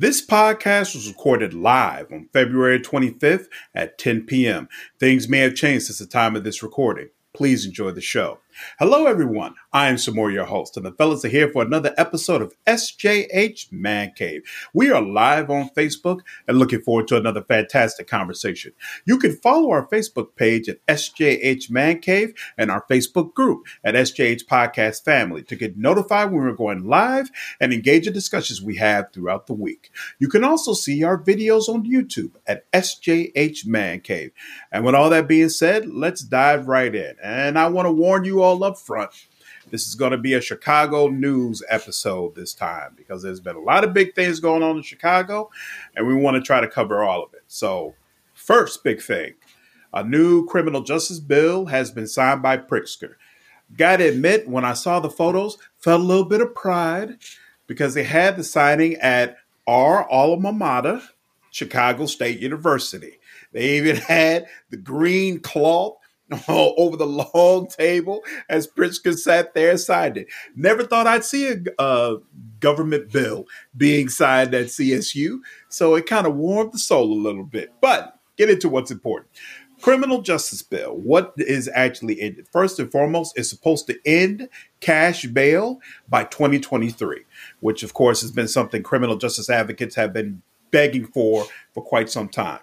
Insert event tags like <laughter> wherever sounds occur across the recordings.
This podcast was recorded live on February 25th at 10 p.m. Things may have changed since the time of this recording. Please enjoy the show. Hello, everyone. I am Samore, your host, and the fellas are here for another episode of SJH Man Cave. We are live on Facebook and looking forward to another fantastic conversation. You can follow our Facebook page at SJH Man Cave and our Facebook group at SJH Podcast Family to get notified when we're going live and engage in discussions we have throughout the week. You can also see our videos on YouTube at SJH Man Cave. And with all that being said, let's dive right in. And I want to warn you all up front. This is going to be a Chicago news episode this time because there's been a lot of big things going on in Chicago, and we want to try to cover all of it. So, first big thing a new criminal justice bill has been signed by Pritzker. Gotta admit, when I saw the photos, felt a little bit of pride because they had the signing at our alma mater, Chicago State University. They even <laughs> had the green cloth <laughs> over the long table as Pritzker sat there and signed it. Never thought I'd see a government bill being signed at CSU, so it kind of warmed the soul a little bit. But get into what's important. Criminal justice bill. What is actually in it? First and foremost, is supposed to end cash bail by 2023, which of course has been something criminal justice advocates have been begging for for quite some time.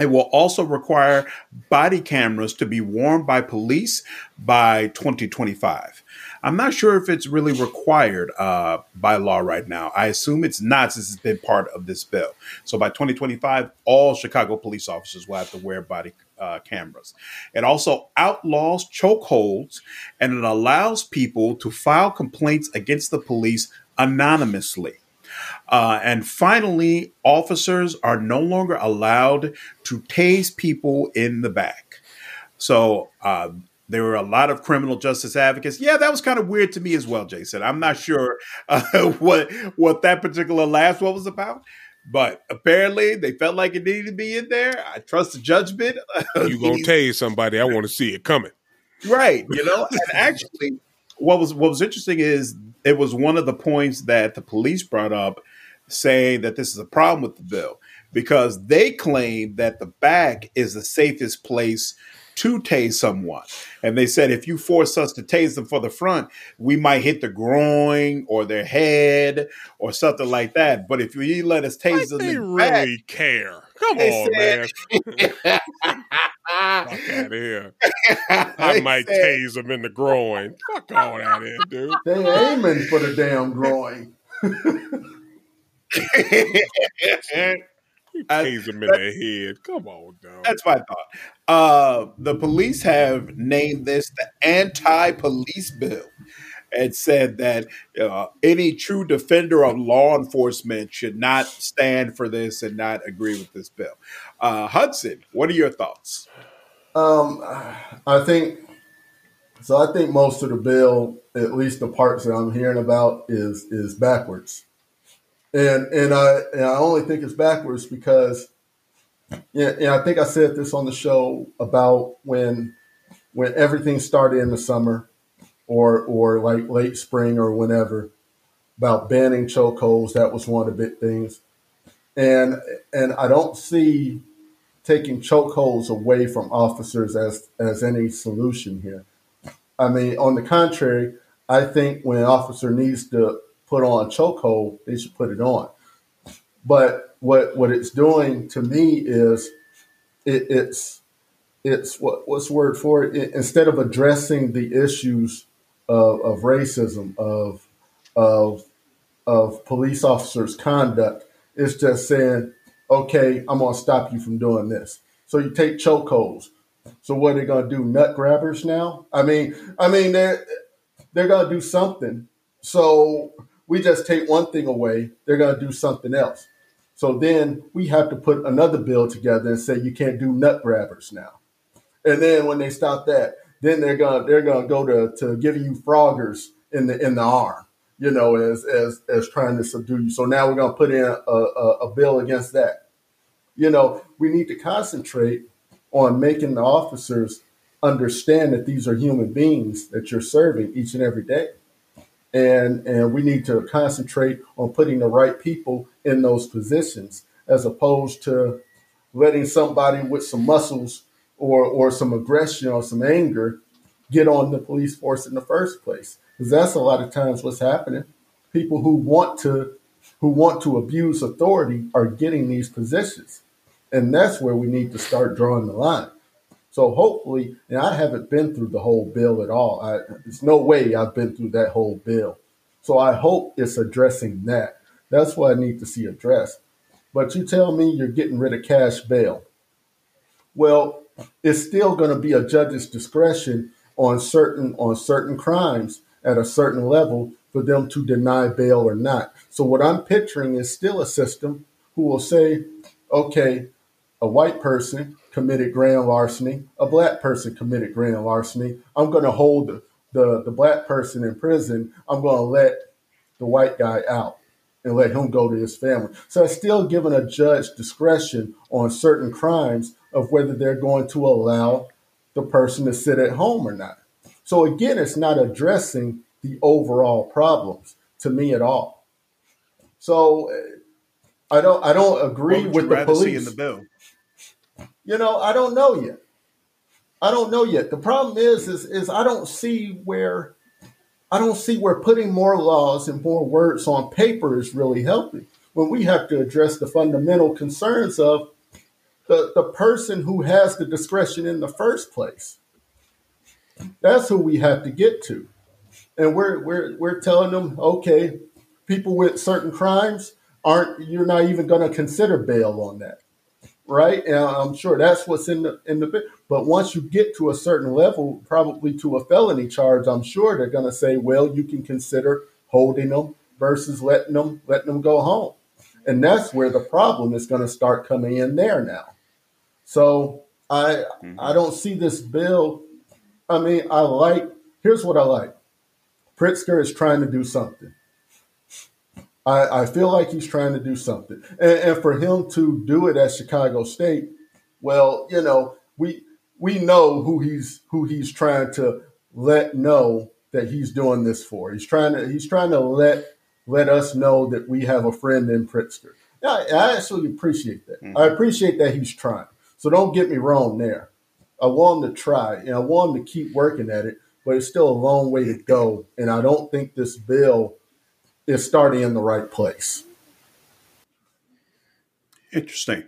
It will also require body cameras to be worn by police by 2025. I'm not sure if it's really required uh, by law right now. I assume it's not since it's been part of this bill. So by 2025, all Chicago police officers will have to wear body uh, cameras. It also outlaws chokeholds and it allows people to file complaints against the police anonymously. Uh, and finally, officers are no longer allowed to tase people in the back. So uh, there were a lot of criminal justice advocates. Yeah, that was kind of weird to me as well, Jason. I'm not sure uh, <laughs> what what that particular last one was about. But apparently, they felt like it needed to be in there. I trust the judgment. <laughs> you gonna tase somebody? I want to see it coming. Right. You know, and actually, what was what was interesting is it was one of the points that the police brought up saying that this is a problem with the bill because they claim that the back is the safest place to tase someone. And they said if you force us to tase them for the front, we might hit the groin or their head or something like that. But if you let us tase them, they really back, care. Come on, said, man. <laughs> Fuck out of here. <laughs> I might said, tase them in the groin. Fuck all out of here, dude. They're aiming for the damn groin. <laughs> Tase them in the head. Come on, dog. That's my thought. Uh, the police have named this the anti-police bill and said that uh, any true defender of law enforcement should not stand for this and not agree with this bill. Uh, Hudson, what are your thoughts? Um, I think so. I think most of the bill, at least the parts that I'm hearing about, is is backwards, and and I and I only think it's backwards because, yeah, and I think I said this on the show about when when everything started in the summer or or like late spring or whenever about banning chokeholds. That was one of the big things, and and I don't see taking chokeholds away from officers as as any solution here. I mean, on the contrary, I think when an officer needs to put on a chokehold, they should put it on. But what what it's doing to me is it, it's it's what what's the word for it? it? Instead of addressing the issues of, of racism, of of of police officers' conduct. It's just saying, okay, I'm gonna stop you from doing this. So you take chokeholds. So what are they gonna do? Nut grabbers now? I mean, I mean they're they're gonna do something. So we just take one thing away, they're gonna do something else. So then we have to put another bill together and say you can't do nut grabbers now. And then when they stop that, then they're gonna they're gonna go to, to giving you froggers in the in the arm, you know, as as as trying to subdue you. So now we're gonna put in a, a, a bill against that. You know, we need to concentrate on making the officers understand that these are human beings that you're serving each and every day. and and we need to concentrate on putting the right people in those positions as opposed to letting somebody with some muscles or or some aggression or some anger get on the police force in the first place because that's a lot of times what's happening people who want to who want to abuse authority are getting these positions and that's where we need to start drawing the line so hopefully, and I haven't been through the whole bill at all. I, there's no way I've been through that whole bill. So I hope it's addressing that. That's what I need to see addressed. But you tell me you're getting rid of cash bail. Well, it's still going to be a judge's discretion on certain on certain crimes at a certain level for them to deny bail or not. So what I'm picturing is still a system who will say, okay, a white person committed grand larceny, a black person committed grand larceny. I'm going to hold the, the, the black person in prison. I'm going to let the white guy out and let him go to his family. So it's still giving a judge discretion on certain crimes of whether they're going to allow the person to sit at home or not. So again, it's not addressing the overall problems to me at all. So uh, I don't I don't agree with the police in the bill. You know, I don't know yet. I don't know yet. The problem is, is, is I don't see where, I don't see where putting more laws and more words on paper is really helping. When we have to address the fundamental concerns of the, the person who has the discretion in the first place. That's who we have to get to. And we're we're we're telling them, okay, people with certain crimes aren't you're not even going to consider bail on that right? And I'm sure that's what's in the in the but once you get to a certain level, probably to a felony charge, I'm sure they're going to say, well, you can consider holding them versus letting them letting them go home, and that's where the problem is going to start coming in there now. So I mm-hmm. I don't see this bill. I mean, I like. Here's what I like. Pritzker is trying to do something. I, I feel like he's trying to do something. And, and for him to do it at Chicago State, well, you know, we we know who he's who he's trying to let know that he's doing this for. He's trying to he's trying to let let us know that we have a friend in Pritzker. I, I actually appreciate that. Mm-hmm. I appreciate that he's trying. So don't get me wrong there. I want him to try and I want him to keep working at it, but it's still a long way to go. And I don't think this bill is starting in the right place. Interesting.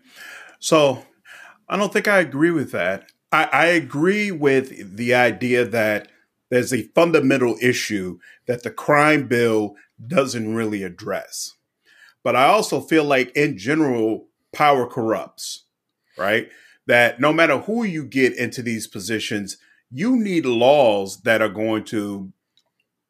So I don't think I agree with that. I, I agree with the idea that there's a fundamental issue that the crime bill doesn't really address. But I also feel like, in general, power corrupts, right? That no matter who you get into these positions, you need laws that are going to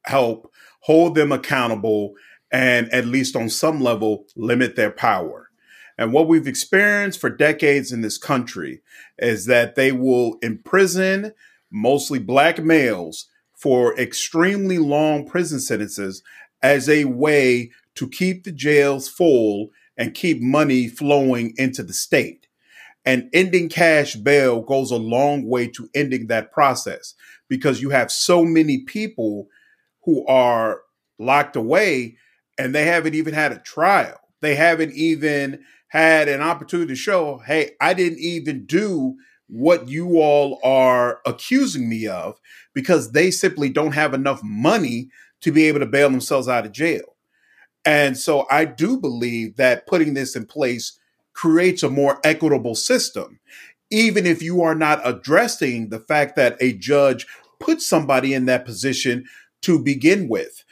help hold them accountable, and at least on some level, limit their power. And what we've experienced for decades in this country is that they will imprison mostly black males for extremely long prison sentences as a way to keep the jails full and keep money flowing into the state. And ending cash bail goes a long way to ending that process because you have so many people who are locked away and they haven't even had a trial. They haven't even had an opportunity to show, hey, I didn't even do what you all are accusing me of because they simply don't have enough money to be able to bail themselves out of jail. And so I do believe that putting this in place creates a more equitable system, even if you are not addressing the fact that a judge put somebody in that position to begin with.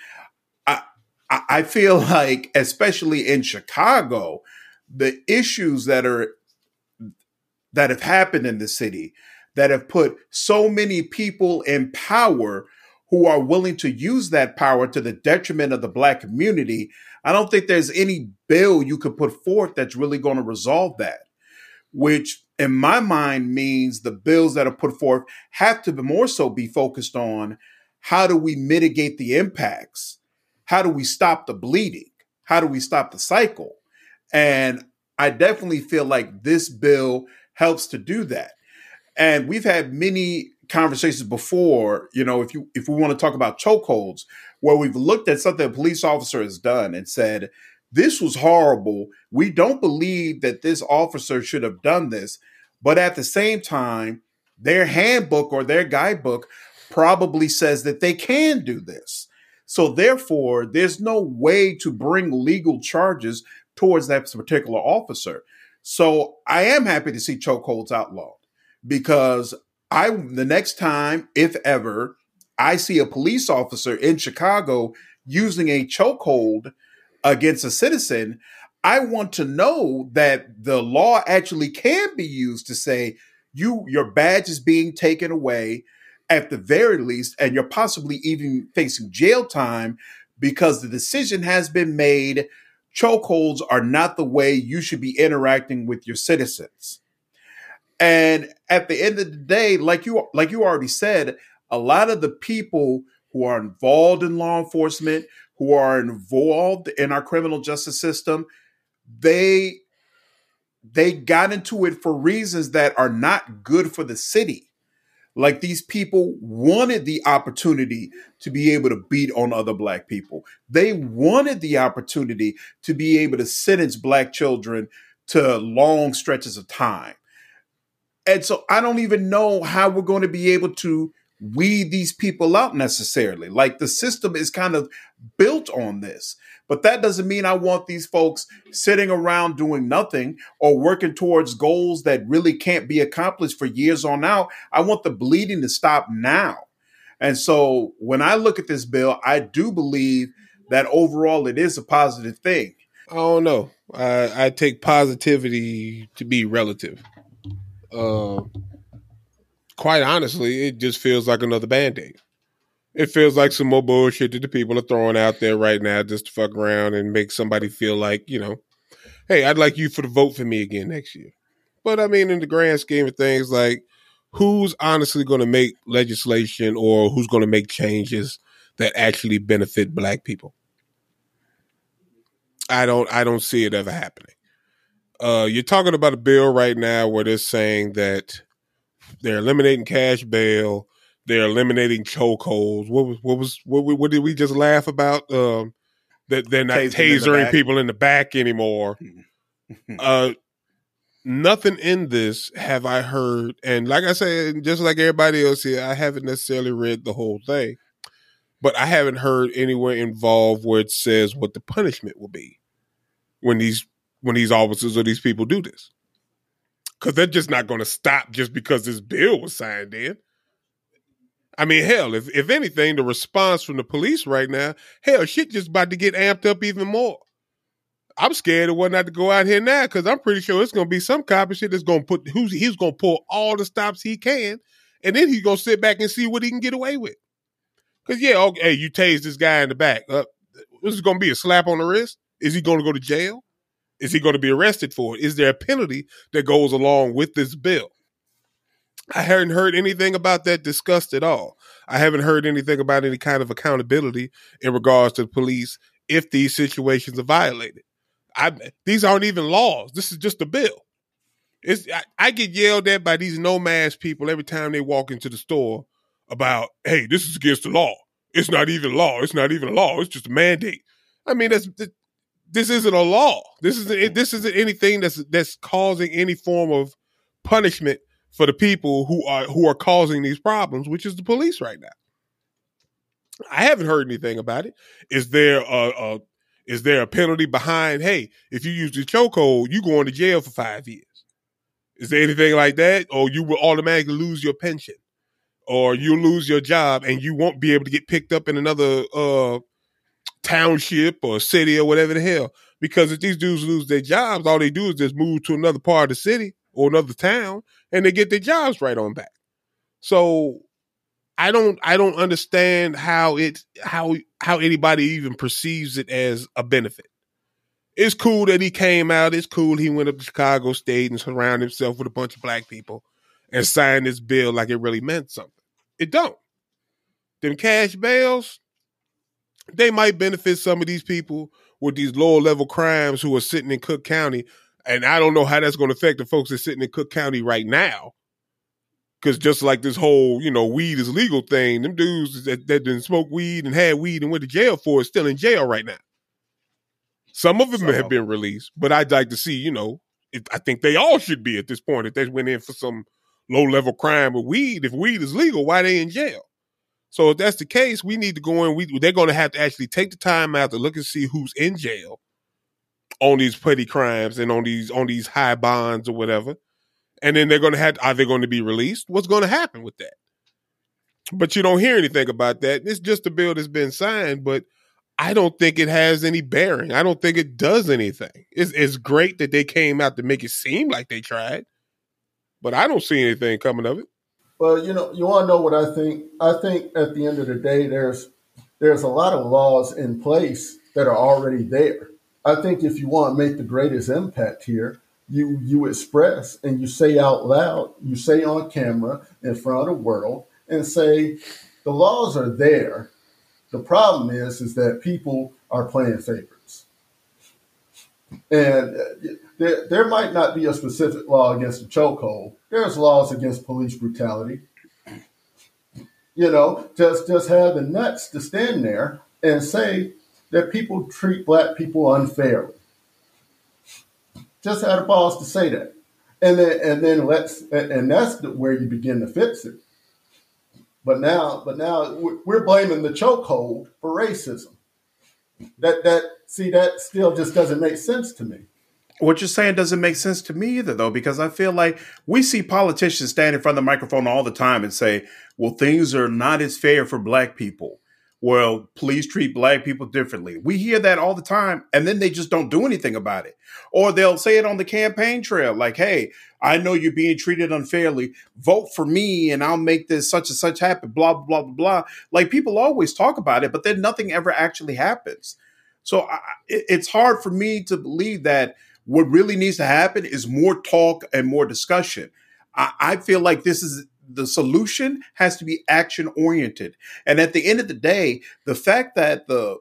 I, I feel <laughs> like, especially in Chicago, the issues that are that have happened in the city that have put so many people in power who are willing to use that power to the detriment of the black community. I don't think there's any bill you could put forth that's really going to resolve that, which in my mind means the bills that are put forth have to be more so be focused on how do we mitigate the impacts? How do we stop the bleeding? How do we stop the cycle? And I definitely feel like this bill helps to do that. And we've had many conversations before, you know, if you if we want to talk about chokeholds, where we've looked at something a police officer has done and said, this was horrible. We don't believe that this officer should have done this. But at the same time, their handbook or their guidebook probably says that they can do this. So therefore, there's no way to bring legal charges towards that particular officer. So I am happy to see chokeholds outlawed because I the next time, if ever, I see a police officer in Chicago using a chokehold against a citizen, I want to know that the law actually can be used to say you your badge is being taken away at the very least, and you're possibly even facing jail time because the decision has been made. Chokeholds are not the way you should be interacting with your citizens. And at the end of the day, like you like you already said, a lot of the people who are involved in law enforcement, who are involved in our criminal justice system, they they got into it for reasons that are not good for the city. Like these people wanted the opportunity to be able to beat on other black people. They wanted the opportunity to be able to sentence black children to long stretches of time. And so I don't even know how we're going to be able to weed these people out necessarily. Like the system is kind of built on this. But that doesn't mean I want these folks sitting around doing nothing or working towards goals that really can't be accomplished for years on out. I want the bleeding to stop now. And so when I look at this bill, I do believe that overall it is a positive thing. I don't know. I, I take positivity to be relative. Uh, quite honestly, it just feels like another band aid. It feels like some more bullshit that the people are throwing out there right now just to fuck around and make somebody feel like, you know, hey, I'd like you for to vote for me again next year. But I mean, in the grand scheme of things, like, who's honestly going to make legislation or who's going to make changes that actually benefit black people? I don't I don't see it ever happening. Uh, you're talking about a bill right now where they're saying that they're eliminating cash bail. They're eliminating chokeholds. What was what was what, what did we just laugh about? Um, that they're not tasering, tasering in people in the back anymore. <laughs> uh, nothing in this have I heard, and like I said, just like everybody else here, I haven't necessarily read the whole thing, but I haven't heard anywhere involved where it says what the punishment will be when these when these officers or these people do this because they're just not going to stop just because this bill was signed in. I mean, hell, if if anything, the response from the police right now, hell, shit just about to get amped up even more. I'm scared of what not to go out here now because I'm pretty sure it's going to be some cop shit that's going to put who's he's going to pull all the stops he can, and then he's going to sit back and see what he can get away with. Because yeah, okay, you tased this guy in the back. Uh, this is going to be a slap on the wrist. Is he going to go to jail? Is he going to be arrested for it? Is there a penalty that goes along with this bill? I haven't heard anything about that discussed at all. I haven't heard anything about any kind of accountability in regards to the police if these situations are violated. I, these aren't even laws. This is just a bill. It's I, I get yelled at by these no mask people every time they walk into the store about, hey, this is against the law. It's not even law. It's not even law. It's just a mandate. I mean, that's this isn't a law. This isn't this isn't anything that's that's causing any form of punishment for the people who are who are causing these problems, which is the police right now. I haven't heard anything about it. Is there a, a is there a penalty behind? Hey, if you use the chokehold, you going to jail for five years. Is there anything like that, or you will automatically lose your pension, or you'll lose your job, and you won't be able to get picked up in another uh, township or city or whatever the hell. Because if these dudes lose their jobs, all they do is just move to another part of the city or another town and they get their jobs right on back. So I don't I don't understand how it how how anybody even perceives it as a benefit. It's cool that he came out. It's cool he went up to Chicago State and surrounded himself with a bunch of black people and signed this bill like it really meant something. It don't. Them cash bails, they might benefit some of these people with these lower level crimes who are sitting in Cook County. And I don't know how that's going to affect the folks that are sitting in Cook County right now. Because just like this whole, you know, weed is legal thing, them dudes that, that didn't smoke weed and had weed and went to jail for it still in jail right now. Some of them Some have been released, but I'd like to see, you know, it, I think they all should be at this point. If they went in for some low level crime with weed, if weed is legal, why they in jail? So if that's the case, we need to go in. We they're going to have to actually take the time out to look and see who's in jail on these petty crimes and on these on these high bonds or whatever. And then they're going to have are they going to be released? What's going to happen with that? But you don't hear anything about that. It's just a bill that's been signed, but I don't think it has any bearing. I don't think it does anything. It's, it's great that they came out to make it seem like they tried, but I don't see anything coming of it. Well, you know, you want to know what I think? I think at the end of the day, there's there's a lot of laws in place that are already there. I think if you want to make the greatest impact here, you you express and you say out loud, you say on camera in front of the world, and say the laws are there. The problem is is that people are playing favorites, and uh, there, there might not be a specific law against the chokehold. There's laws against police brutality. You know, just just have the nuts to stand there and say that people treat black people unfairly. Just have the balls to say that, and then and then let's and that's where you begin to fix it. But now, but now we're blaming the chokehold for racism. That that see that still just doesn't make sense to me. What you're saying doesn't make sense to me either, though, because I feel like we see politicians stand in front of the microphone all the time and say, well, things are not as fair for black people. Well, please treat black people differently. We hear that all the time, and then they just don't do anything about it. Or they'll say it on the campaign trail, like, hey, I know you're being treated unfairly. Vote for me, and I'll make this such and such happen, blah, blah, blah, blah. Like people always talk about it, but then nothing ever actually happens. So I, it's hard for me to believe that what really needs to happen is more talk and more discussion. I, I feel like this is the solution has to be action oriented. And at the end of the day, the fact that the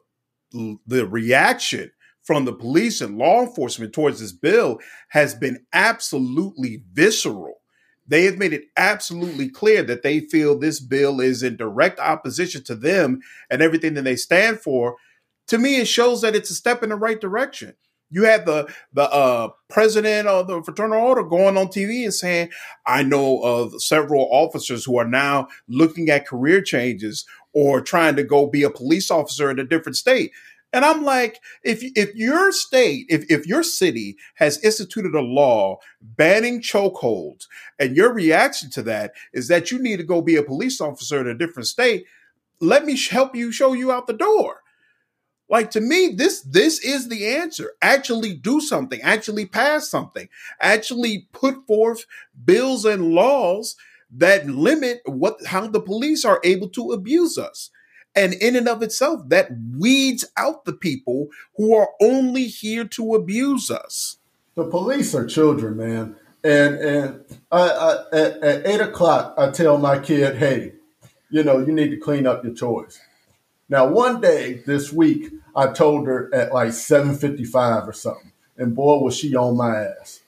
the reaction from the police and law enforcement towards this bill has been absolutely visceral. They have made it absolutely clear that they feel this bill is in direct opposition to them and everything that they stand for. To me, it shows that it's a step in the right direction. You had the the uh, president of the fraternal order going on TV and saying, "I know of several officers who are now looking at career changes or trying to go be a police officer in a different state." And I'm like, if if your state, if if your city has instituted a law banning chokeholds, and your reaction to that is that you need to go be a police officer in a different state, let me help you show you out the door. Like to me, this this is the answer. Actually do something, actually pass something, actually put forth bills and laws that limit what how the police are able to abuse us. And in and of itself, that weeds out the people who are only here to abuse us. The police are children, man. And and I, I at, at eight o'clock, I tell my kid, hey, you know, you need to clean up your toys. Now, one day this week, I told her at like 7.55 or something, and boy, was she on my ass.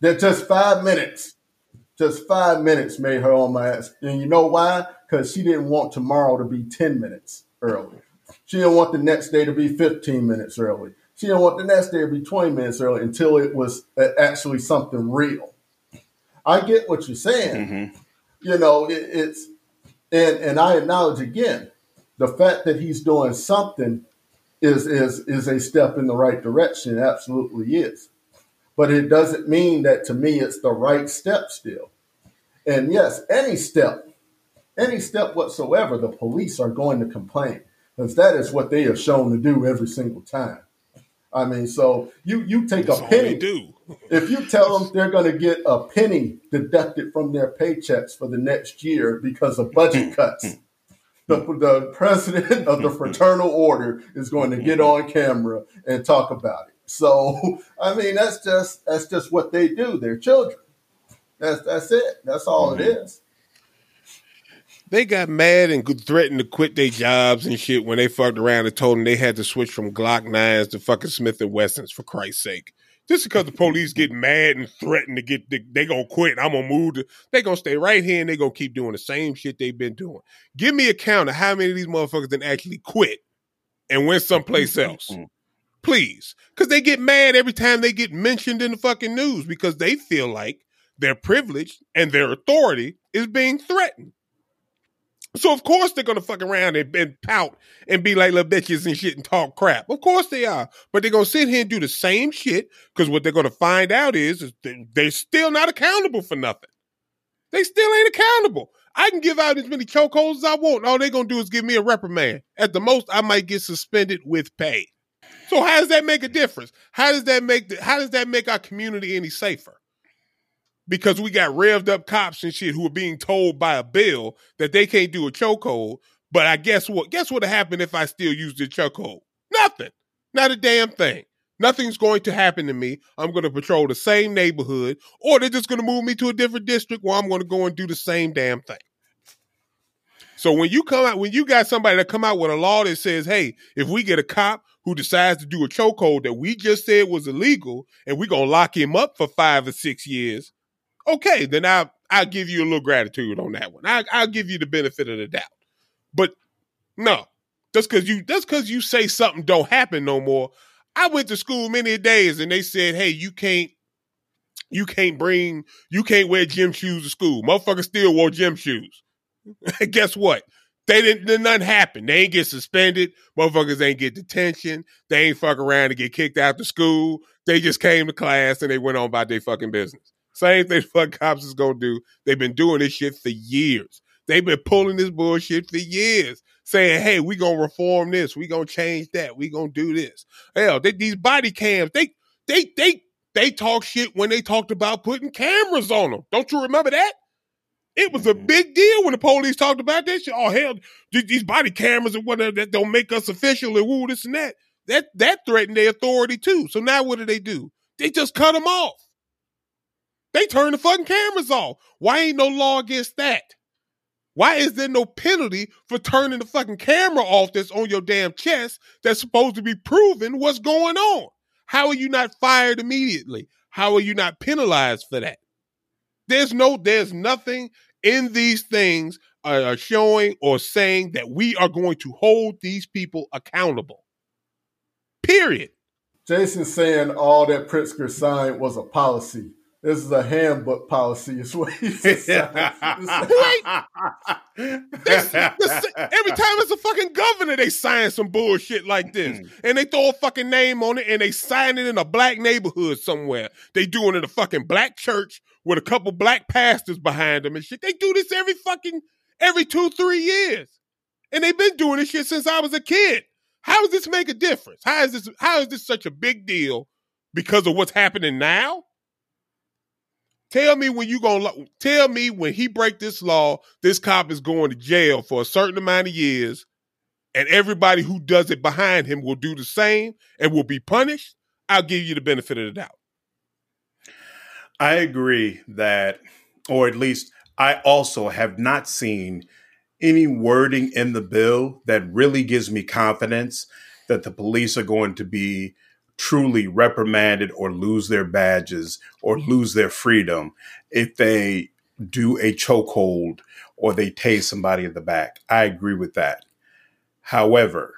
That just five minutes, just five minutes made her on my ass. And you know why? Because she didn't want tomorrow to be 10 minutes early. She didn't want the next day to be 15 minutes early. She didn't want the next day to be 20 minutes early until it was actually something real. I get what you're saying. Mm-hmm. You know, it, it's, and, and I acknowledge again, the fact that he's doing something is is is a step in the right direction. It absolutely is. But it doesn't mean that to me it's the right step still. And yes, any step, any step whatsoever, the police are going to complain because that is what they are shown to do every single time. I mean, so you you take That's a penny. do. if you tell them <laughs> they're going to get a penny deducted from their paychecks for the next year because of budget <laughs> cuts, the, the president of the fraternal order is going to get on camera and talk about it. So, <laughs> I mean, that's just that's just what they do. They're children. That's that's it. That's all mm-hmm. it is. They got mad and threatened to quit their jobs and shit when they fucked around and told them they had to switch from Glock nines to fucking Smith and Wessons for Christ's sake. Just because the police get mad and threaten to get, they, they gonna quit. I'm gonna move. To, they gonna stay right here and they gonna keep doing the same shit they've been doing. Give me a count of how many of these motherfuckers then actually quit and went someplace mm-hmm. else, please. Because they get mad every time they get mentioned in the fucking news because they feel like their privilege and their authority is being threatened. So of course they're gonna fuck around and, and pout and be like little bitches and shit and talk crap. Of course they are, but they're gonna sit here and do the same shit because what they're gonna find out is, is they, they're still not accountable for nothing. They still ain't accountable. I can give out as many chokeholds as I want. All they're gonna do is give me a reprimand. At the most, I might get suspended with pay. So how does that make a difference? How does that make the, how does that make our community any safer? Because we got revved up cops and shit who are being told by a bill that they can't do a chokehold. But I guess what? Guess what happened if I still used the chokehold? Nothing. Not a damn thing. Nothing's going to happen to me. I'm going to patrol the same neighborhood, or they're just going to move me to a different district where I'm going to go and do the same damn thing. So when you come out, when you got somebody that come out with a law that says, "Hey, if we get a cop who decides to do a chokehold that we just said was illegal, and we're gonna lock him up for five or six years," okay, then I'll I'll give you a little gratitude on that one. I, I'll give you the benefit of the doubt. But no, just because you just because you say something don't happen no more. I went to school many days and they said, hey, you can't you can't bring you can't wear gym shoes to school. Motherfuckers still wore gym shoes. <laughs> Guess what? They didn't nothing happen. They ain't get suspended. Motherfuckers ain't get detention. They ain't fuck around and get kicked out of school. They just came to class and they went on about their fucking business. Same thing <laughs> fuck cops is gonna do. They've been doing this shit for years. They've been pulling this bullshit for years, saying, "Hey, we gonna reform this. We gonna change that. We gonna do this." Hell, they, these body cams, they they they they talk shit when they talked about putting cameras on them. Don't you remember that? It was a mm-hmm. big deal when the police talked about that shit. Oh hell, these body cameras and whatever that don't make us official and woo this and that. That that threatened their authority too. So now what do they do? They just cut them off. They turn the fucking cameras off. Why ain't no law against that? Why is there no penalty for turning the fucking camera off that's on your damn chest that's supposed to be proving what's going on? How are you not fired immediately? How are you not penalized for that? There's no, there's nothing in these things uh, showing or saying that we are going to hold these people accountable. Period. Jason saying all that Pritzker signed was a policy. This is a handbook policy. Is what he <laughs> says. <laughs> every time it's a fucking governor, they sign some bullshit like this, mm. and they throw a fucking name on it, and they sign it in a black neighborhood somewhere. They do it in a fucking black church with a couple black pastors behind them and shit. They do this every fucking every two three years, and they've been doing this shit since I was a kid. How does this make a difference? How is this? How is this such a big deal because of what's happening now? Tell me when you gonna tell me when he break this law, this cop is going to jail for a certain amount of years, and everybody who does it behind him will do the same and will be punished. I'll give you the benefit of the doubt. I agree that, or at least I also have not seen any wording in the bill that really gives me confidence that the police are going to be truly reprimanded or lose their badges or lose their freedom if they do a chokehold or they tase somebody in the back. I agree with that. However,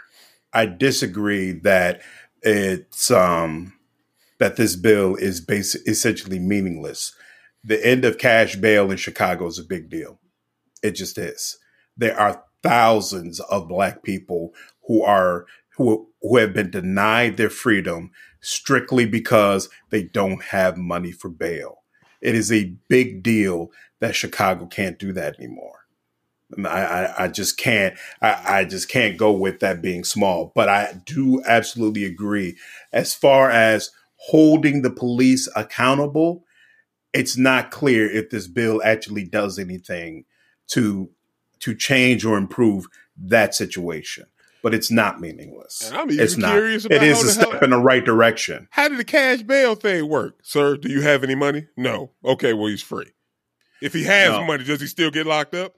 I disagree that it's um that this bill is basic essentially meaningless. The end of cash bail in Chicago is a big deal. It just is. There are thousands of black people who are who who have been denied their freedom strictly because they don't have money for bail. It is a big deal that Chicago can't do that anymore. I, I, I just can't I, I just can't go with that being small. But I do absolutely agree. As far as holding the police accountable, it's not clear if this bill actually does anything to to change or improve that situation but it's not meaningless. And I'm even it's curious not. It is a step hell, in the right direction. How did the cash bail thing work, sir? Do you have any money? No. Okay, well he's free. If he has no. money, does he still get locked up?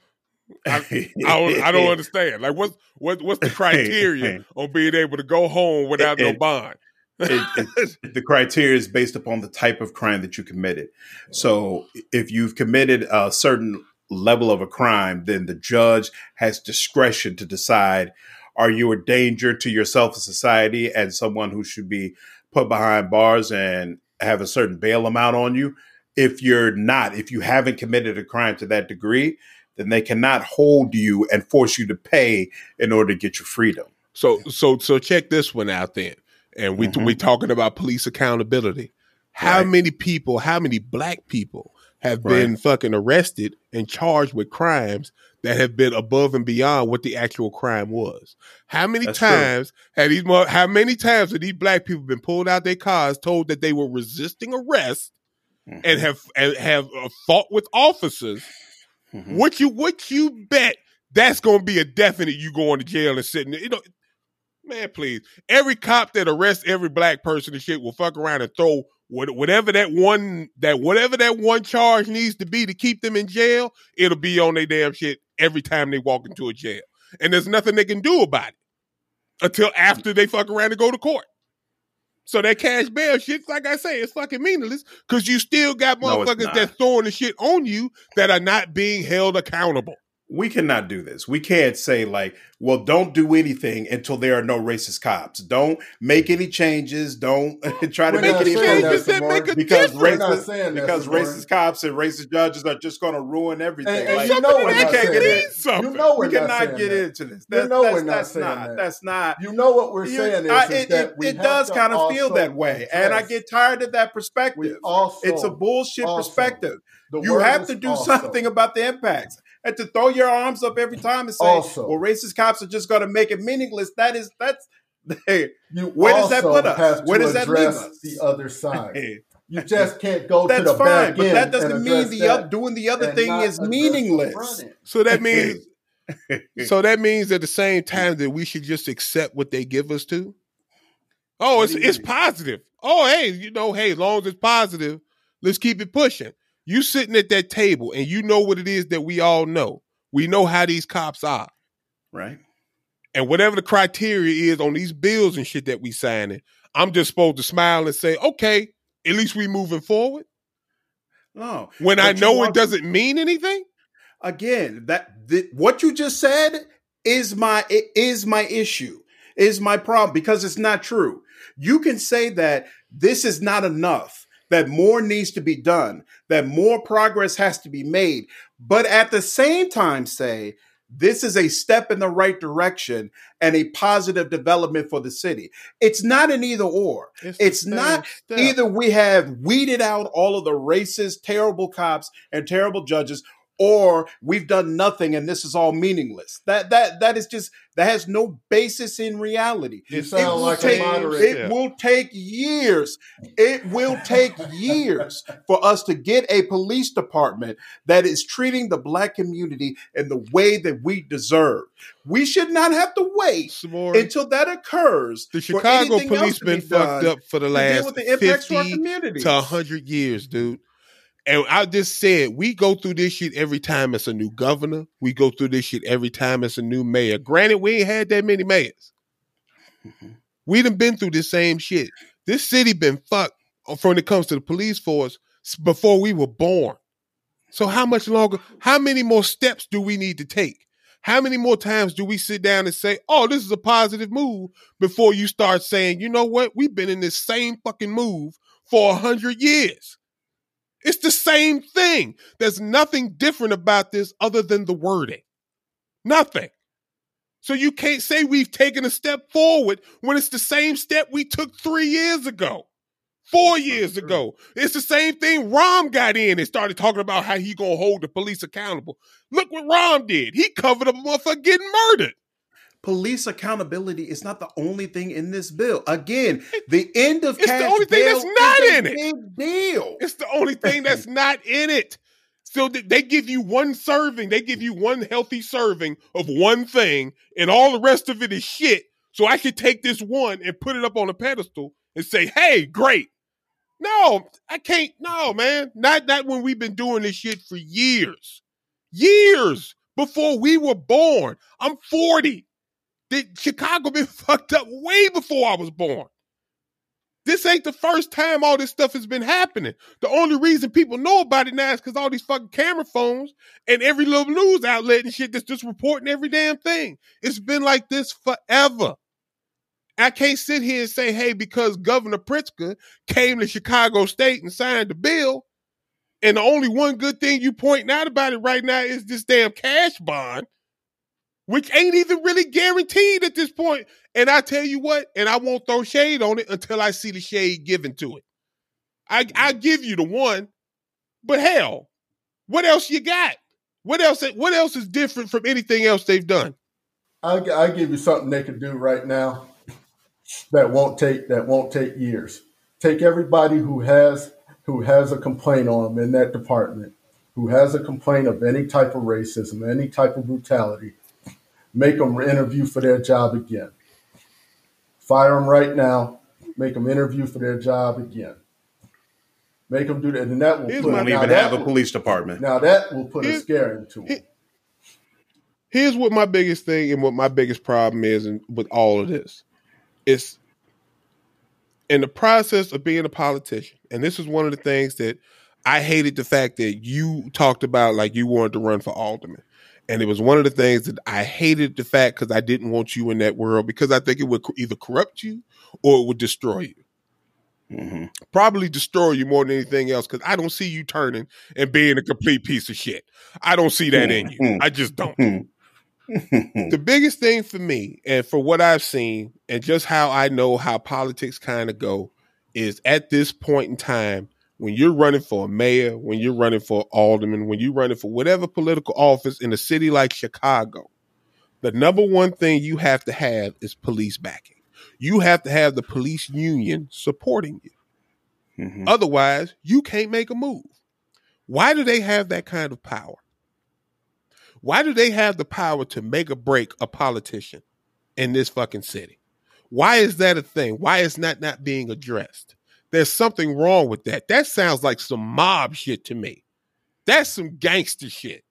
I, I, don't, I, don't, <laughs> understand. Like, what's what, what's the <laughs> criteria on being able to go home without no bond? it, it, <laughs> the criteria is based upon the type of crime that you committed. So if you've committed a certain level of a crime, then the judge has discretion to decide are you a danger to yourself and society and someone who should be put behind bars and have a certain bail amount on you. If you're not, if you haven't committed a crime to that degree, then they cannot hold you and force you to pay in order to get your freedom. So so so check this one out then. And we mm-hmm. we talking about police accountability. How right. many people, how many black people have right. been fucking arrested and charged with crimes that have been above and beyond what the actual crime was. How many That's times true. have these how many times have these black people been pulled out their cars, told that they were resisting arrest, mm-hmm. and have and have uh, fought with officers? Mm-hmm. What you what you bet that's going to be a definite you going to jail and sitting there? you know man please every cop that arrests every black person and shit will fuck around and throw whatever that one that whatever that one charge needs to be to keep them in jail, it'll be on their damn shit every time they walk into a jail. And there's nothing they can do about it until after they fuck around and go to court. So that cash bail shit, like I say, it's fucking meaningless because you still got motherfuckers no, that throwing the shit on you that are not being held accountable we cannot do this. We can't say like, well, don't do anything until there are no racist cops. Don't make any changes. Don't <laughs> try to We're make any changes that make a because racist because racist cops and racist judges are just going to ruin everything. And, and like, you know we can't get into You know we cannot get that. into this. That's, you know that's, we're not that's saying not, that. That's not. You know what we're saying is, I, is it, that it, it does kind of feel that way, and I get tired of that perspective. Also, it's a bullshit also, perspective. You have to do something about the impacts and to throw your arms up every time and say, also, "Well, racist cops are just going to make it meaningless." That is that's <laughs> hey, you where does that put us? Where does that leave us? The other side. <laughs> You just can't go That's to the fine, back but that doesn't mean the other, doing the other thing is meaningless. So that <laughs> means so that means at the same time that we should just accept what they give us to. Oh, it's it's positive. Oh, hey, you know, hey, as long as it's positive, let's keep it pushing. You sitting at that table and you know what it is that we all know. We know how these cops are. Right. And whatever the criteria is on these bills and shit that we signing, I'm just supposed to smile and say, okay, at least we moving forward. No. When I know it doesn't mean anything? Again, that what you just said is my is my issue. Is my problem because it's not true. You can say that this is not enough that more needs to be done, that more progress has to be made, but at the same time say, this is a step in the right direction and a positive development for the city. It's not an either or. It's, it's not step. either we have weeded out all of the racist, terrible cops and terrible judges, or we've done nothing and this is all meaningless. That that that is just that has no basis in reality. You sound it like take, a moderator. It yeah. will take years. It will take years for us to get a police department that is treating the black community in the way that we deserve. We should not have to wait until that occurs. The Chicago police been fucked up for the last the 50 to 100 years, dude. And I just said, we go through this shit every time it's a new governor. We go through this shit every time it's a new mayor. Granted, we ain't had that many mayors. Mm-hmm. We done been through the same shit. This city been fucked when it comes to the police force before we were born. So how much longer, how many more steps do we need to take? How many more times do we sit down and say, oh, this is a positive move before you start saying, you know what? We've been in this same fucking move for a hundred years. It's the same thing. There's nothing different about this other than the wording. Nothing. So you can't say we've taken a step forward when it's the same step we took three years ago, four years ago. It's the same thing. Rahm got in and started talking about how he gonna hold the police accountable. Look what Rahm did. He covered a motherfucker getting murdered police accountability is not the only thing in this bill. Again, the end of it's cash the only thing that's not in it. Big deal. It's the only thing that's <laughs> not in it. So they give you one serving, they give you one healthy serving of one thing, and all the rest of it is shit. So I could take this one and put it up on a pedestal and say, "Hey, great." No, I can't. No, man, not not when we've been doing this shit for years, years before we were born. I'm forty. Chicago been <laughs> fucked up way before I was born. This ain't the first time all this stuff has been happening. The only reason people know about it now is because all these fucking camera phones and every little news outlet and shit that's just reporting every damn thing. It's been like this forever. I can't sit here and say, hey, because Governor Pritzker came to Chicago State and signed the bill, and the only one good thing you pointing out about it right now is this damn cash bond, which ain't even really guaranteed at this point. And I tell you what, and I won't throw shade on it until I see the shade given to it. I I mm-hmm. give you the one, but hell, what else you got? What else? What else is different from anything else they've done? I I give you something they could do right now that won't take that won't take years. Take everybody who has who has a complaint on them in that department, who has a complaint of any type of racism, any type of brutality, make them interview for their job again. Fire them right now. Make them interview for their job again. Make them do that, and that will put. don't even that have a police department. Now that will put a scare into them. here- Here's what my biggest thing and what my biggest problem is and with all of this. It's in the process of being a politician, and this is one of the things that I hated the fact that you talked about like you wanted to run for alderman. And it was one of the things that I hated the fact because I didn't want you in that world because I think it would either corrupt you or it would destroy you. hmm Probably destroy you more than anything else because I don't see you turning and being a complete piece of shit. I don't see that in you. I just don't. hmm The <laughs> biggest thing for me, and for what I've seen, and just how I know how politics kind of go, is at this point in time, when you're running for a mayor, when you're running for alderman, when you're running for whatever political office in a city like Chicago, the number one thing you have to have is police backing. You have to have the police union supporting you. hmm Otherwise, you can't make a move. Why do they have that kind of power? Why do they have the power to make or break a politician in this fucking city? Why is that a thing? Why is that not being addressed? There's something wrong with that. That sounds like some mob shit to me. That's some gangster shit.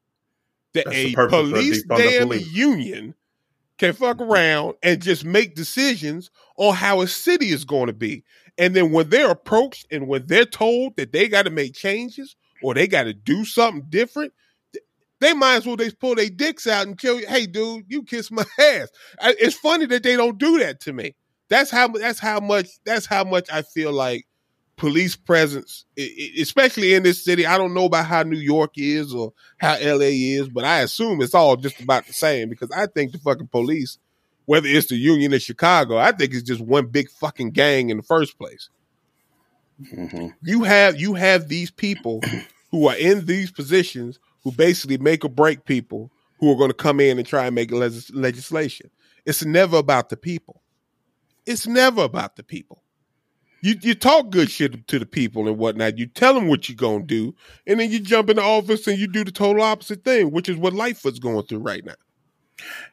That That's the a police the damn union can fuck mm-hmm. around and just make decisions on how a city is going to be. And then when they're approached and when they're told that they got to make changes or they got to do something different, they might as well just pull their dicks out and kill you, "Hey, dude, you kiss my <laughs> ass." I, it's funny that they don't do that to me. That's how. That's how much. That's how much I feel like police presence, especially in this city. I don't know about how New York is or how LA is, but I assume it's all just about the same because I think the fucking police, whether it's the union in Chicago, I think it's just one big fucking gang in the first place. hmm You have you have these people who are in these positions who basically make or break people who are going to come in and try and make legis- legislation. It's never about the people. It's never about the people. You you talk good shit to the people and whatnot. You tell them what you're gonna do, and then you jump in the office and you do the total opposite thing, which is what Lightfoot's going through right now.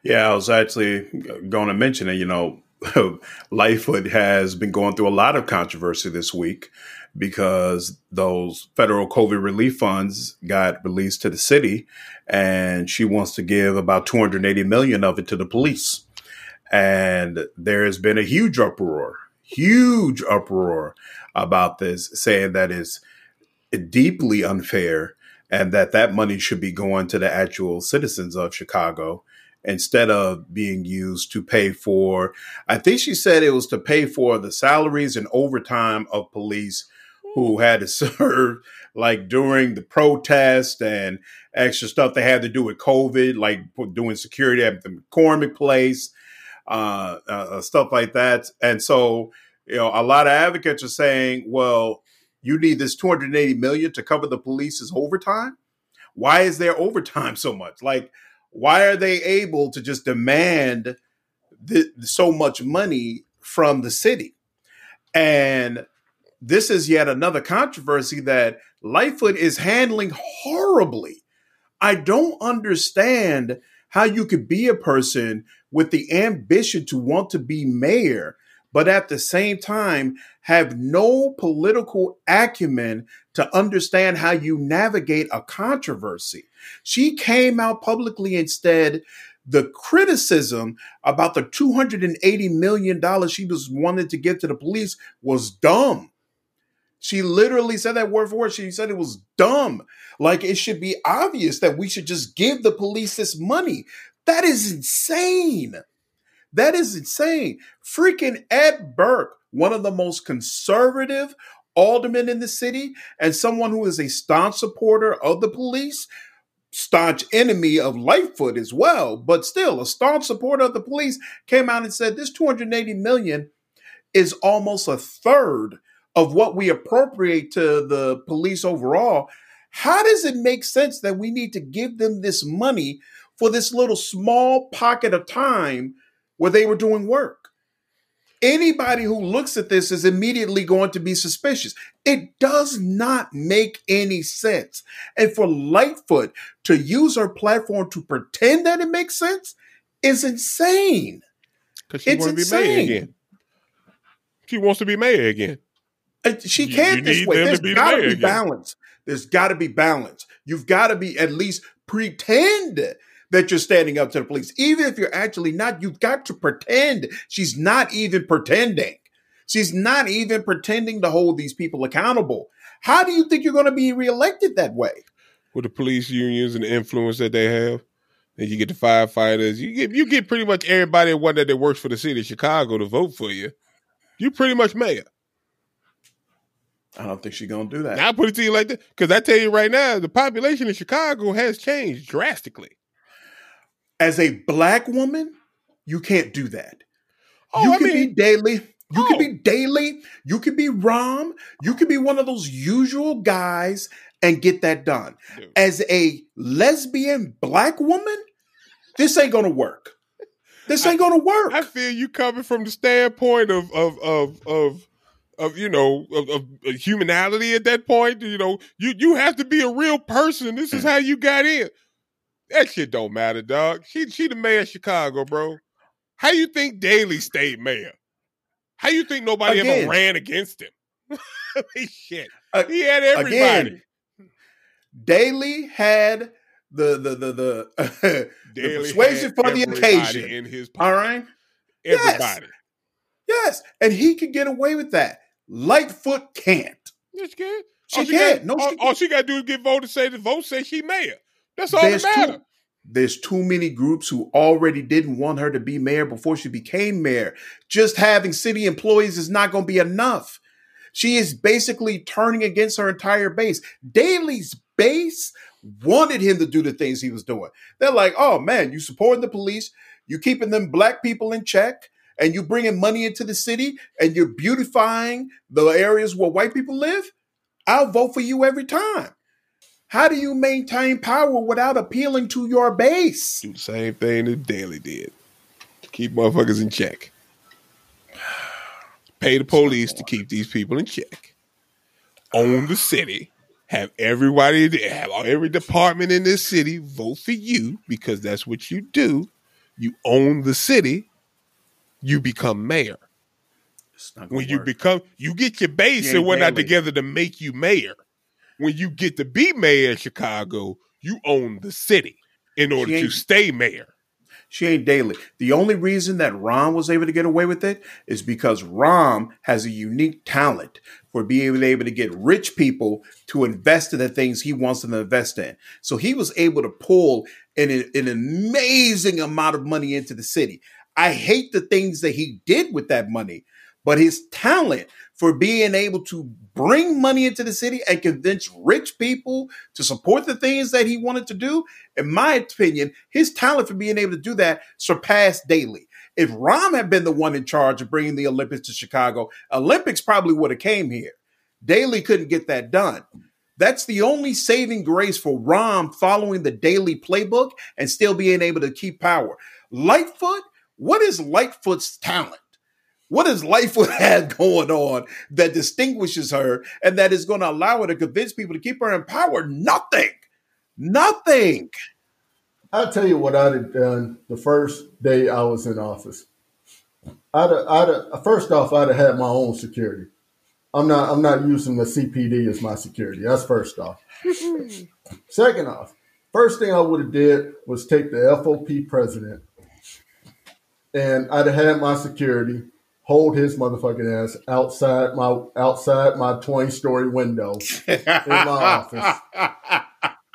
Yeah, I was actually going to mention it. You know, <laughs> Lightfoot has been going through a lot of controversy this week because those federal COVID relief funds got released to the city, and she wants to give about 280 million of it to the police. And there has been a huge uproar, huge uproar about this, saying that is deeply unfair and that that money should be going to the actual citizens of Chicago instead of being used to pay for I think she said it was to pay for the salaries and overtime of police who hmm. had to <laughs> serve like during the protest and extra stuff they had to do with COVID, like doing security at the McCormick place, uh, uh, stuff like that. And so, you know, a lot of advocates are saying, well, you need this 280 million to cover the police's overtime. Why is there <laughs> overtime so much? Like, why are they able to just demand th- so much money from the city? And this is yet another controversy that Lightfoot is handling horribly. I don't understand how you could be a person with the ambition to want to be mayor, but at the same time have no political acumen to understand how you navigate a controversy. She came out publicly instead the criticism about the $280 million she was wanted to give to the police was dumb. She literally said that word for word. She said it was dumb. Like it should be obvious that we should just give the police this money. That is insane. That is insane. Freaking Ed Burke, one of the most conservative aldermen in the city and someone who is a staunch supporter of the police, staunch enemy of Lightfoot as well, but still a staunch supporter of the police, came out and said this 280 million is almost a third of what we appropriate to the police overall. How does it make sense that we need to give them this money for this little small pocket of time where they were doing work? Anybody who looks at this is immediately going to be suspicious. It does not make any sense. And for Lightfoot to use her platform to pretend that it makes sense is insane. Because she wants to be mayor again. She wants to be mayor again. She can't this way. There's got to be again. balance. There's got to be balance. You've got to be at least pretend that you're standing up to the police. Even if you're actually not, you've got to pretend. She's not even pretending. She's not even pretending to hold these people accountable. How do you think you're going to be reelected that way? With the police unions and the influence that they have, and you get the firefighters, you get you get pretty much everybody one that works for the city of Chicago to vote for you. You pretty much mayor. I don't think she's gonna do that. I put it to you like that because I tell you right now, the population in Chicago has changed drastically. As a black woman, you can't do that. Oh, you I can mean, be Daley. You oh. can be oh. Daley. You can be Rahm. You can be one of those usual guys and get that done. Dude. As a lesbian black woman, this ain't gonna work. This ain't gonna work. I feel you coming from the standpoint of of of of of you know of, of, uh, humanality at that point. You know, you you have to be a real person. This is mm. how you got in. That shit don't matter, dog. She she the mayor of Chicago, bro. How you think Daley stayed mayor? How you think nobody again, ever ran against him? <laughs> shit, uh, he had everybody. Again, Daley had the the the the, <laughs> the persuasion for the occasion in his pocket. all right. Everybody. Yes. yes, and he could get away with that. Lightfoot can't. Yes, she can. She, she can't. no, all, she, all she got to do is get voted. Say the vote say she mayor. That's all that matters. Too, there's too many groups who already didn't want her to be mayor before she became mayor. Just having city employees is not going to be enough. She is basically turning against her entire base. Daley's base wanted him to do the things he was doing. They're like, oh man, you supporting the police, you keeping them black people in check, and you bringing money into the city and you're beautifying the areas where white people live, I'll vote for you every time. How do you maintain power without appealing to your base? Do the same thing that Daley did. Keep motherfuckers in check. Pay the police to keep these people in check. Own the city. Have everybody, have every department in this city vote for you because that's what you do. You own the city you become mayor. When you become, you get your base and whatnot together to make you mayor. When you get to be mayor of Chicago, you own the city in order to stay mayor. She ain't Daley. The only reason that Rahm was able to get away with it is because Rahm has a unique talent for being able to get rich people to invest in the things he wants them to invest in. So he was able to pull an, an amazing amount of money into the city. I hate the things that he did with that money, but his talent for being able to bring money into the city and convince rich people to support the things that he wanted to do, in my opinion, his talent for being able to do that surpassed Daley. If Rahm had been the one in charge of bringing the Olympics to Chicago, Olympics probably would have came here. Daley couldn't get that done. That's the only saving grace for Rahm following the Daley playbook and still being able to keep power. Lightfoot, what is Lightfoot's talent? What does Lightfoot <laughs> have going on that distinguishes her and that is going to allow her to convince people to keep her in power? Nothing. Nothing. I'll tell you what I'd have done the first day I was in office. I'd have, I'd have, first off, I'd have had my own security. I'm not I'm not using the CPD as my security. That's first off. <laughs> Second off, First thing I would have did was take the FOP president, and I'd have had my security hold his motherfucking ass outside my outside my twenty story window in my office. <laughs>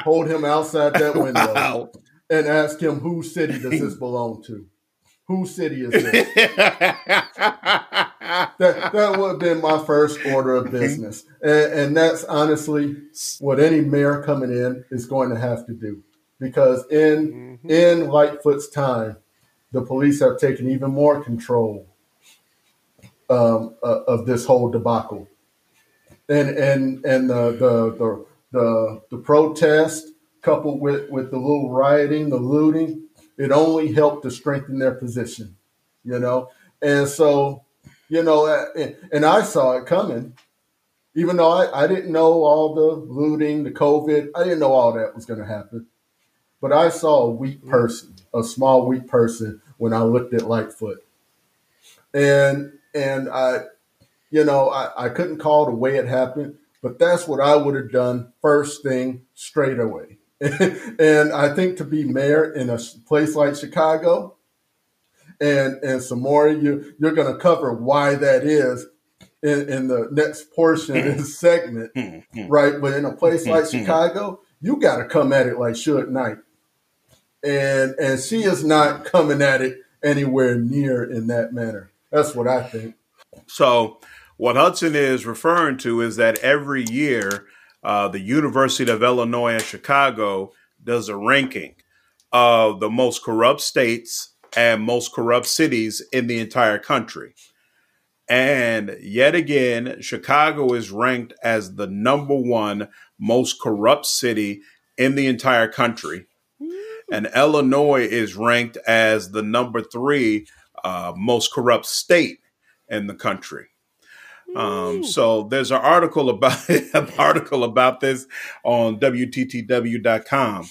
Hold him outside that window Wow. and ask him whose city does this belong to? Whose city is this? <laughs> that that would have been my first order of business, and, and that's honestly what any mayor coming in is going to have to do, because in mm-hmm. in Lightfoot's time, the police have taken even more control um, uh, of this whole debacle, and and and the the the the, the protest coupled with with the little rioting, the looting, it only helped to strengthen their position, you know, and so you know, uh, and, and I saw it coming. Even though I, I didn't know all the looting, the COVID, I didn't know all that was going to happen. But I saw a weak person, a small weak person, when I looked at Lightfoot, and and I, you know, I, I couldn't call the way it happened, but that's what I would have done first thing straight away. <laughs> and I think to be mayor in a place like Chicago, and and some more you you're going to cover why that is in, in the next portion of this segment, <laughs> hmm, hmm. right? But in a place like hmm, Chicago, you got to come at it like Suge Knight, and and she is not coming at it anywhere near in that manner. That's what I think. So, what Hudson is referring to is that every year, uh, the University of Illinois in Chicago does a ranking of the most corrupt states and most corrupt cities in the entire country. And yet again, Chicago is ranked as the number one most corrupt city in the entire country. And Illinois is ranked as the number three uh, most corrupt state in the country. Um, so there's an article about <laughs> an article about this on WTTW.com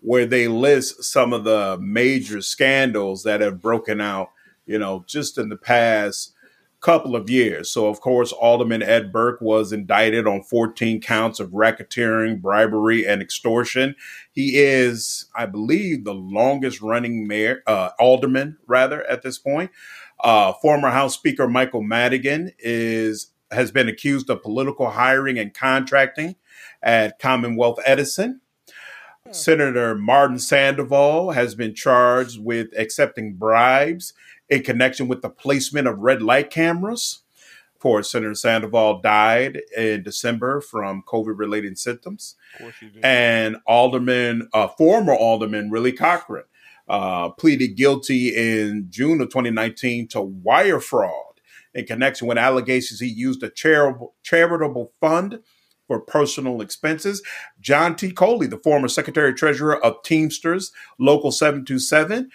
where they list some of the major scandals that have broken out, you know, just in the past couple of years. So of course, Alderman Ed Burke was indicted on 14 counts of racketeering, bribery, and extortion. He is, I believe, the longest running mayor, uh, alderman rather at this point. Uh, former House Speaker Michael Madigan is has been accused of political hiring and contracting at Commonwealth Edison. Senator Martin Sandoval has been charged with accepting bribes in connection with the placement of red light cameras. Course, Senator Sandoval died in December from COVID related symptoms. Of course you do. And Alderman, uh, former Alderman Willie Cochran, uh, pleaded guilty in June of 2019 to wire fraud in connection with allegations he used a charitable, charitable fund for personal expenses. John T. Coli, the former Secretary Treasurer of Teamsters Local 727,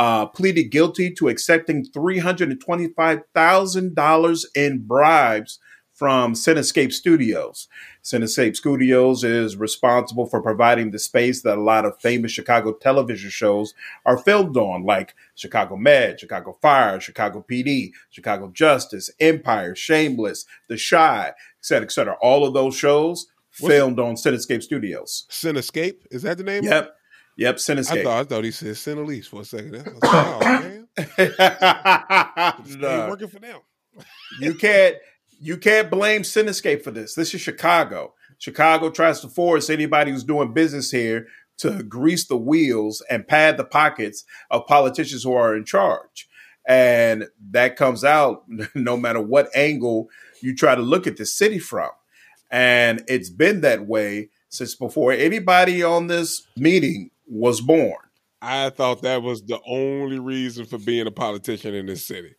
uh, pleaded guilty to accepting $325,000 in bribes from Cinespace Studios. Cinespace Studios is responsible for providing the space that a lot of famous Chicago television shows are filmed on, like Chicago Med, Chicago Fire, Chicago PD, Chicago Justice, Empire, Shameless, The Chi, et cetera, et cetera. All of those shows What's- filmed on Cinespace Studios. Cinespace is that the name? Yep. Yep, I Cinespace. thought I thought he said Cinelise for a second. I was like, oh, man, <laughs> No. working for them. you can't you can't blame Cinespace for this. This is Chicago. Chicago tries to force anybody who's doing business here to grease the wheels and pad the pockets of politicians who are in charge. And that comes out <laughs> no matter what angle you try to look at the city from. And it's been that way since before anybody on this meeting was born. I thought that was the only reason for being a politician in this city.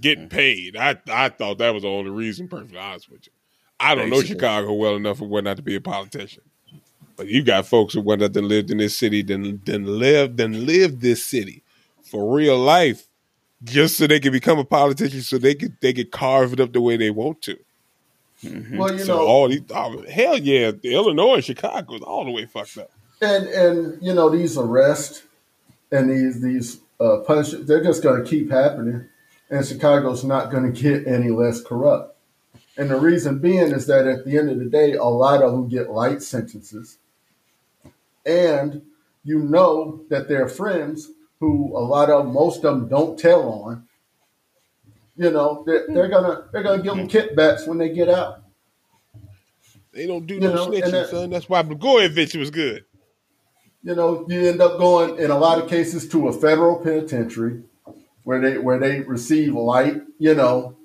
Getting mm-hmm. paid. I I thought that was the only reason, perfectly honest with you. I don't know Chicago well enough for what not to be a politician. But you got folks who went up and lived in this city, then then lived then lived this city for real life, just so they could become a politician, so they could they could carve it up the way they want to. Mm-hmm. Well, you so know, all these, oh, hell yeah, Illinois and Chicago is all the way fucked up. And and you know these arrests and these these uh, punishments they're just going to keep happening and chicago's not going to get any less corrupt and the reason being is that at the end of the day a lot of them get light sentences and you know that they're friends who a lot of most of them don't tell on. You know, they're, they're gonna they're gonna give them kickbacks when they get out. They don't do You no know, snitching, that- son. That's why Blagojevich was good. You know, you end up going in a lot of cases to a federal penitentiary where they where they receive light. You know,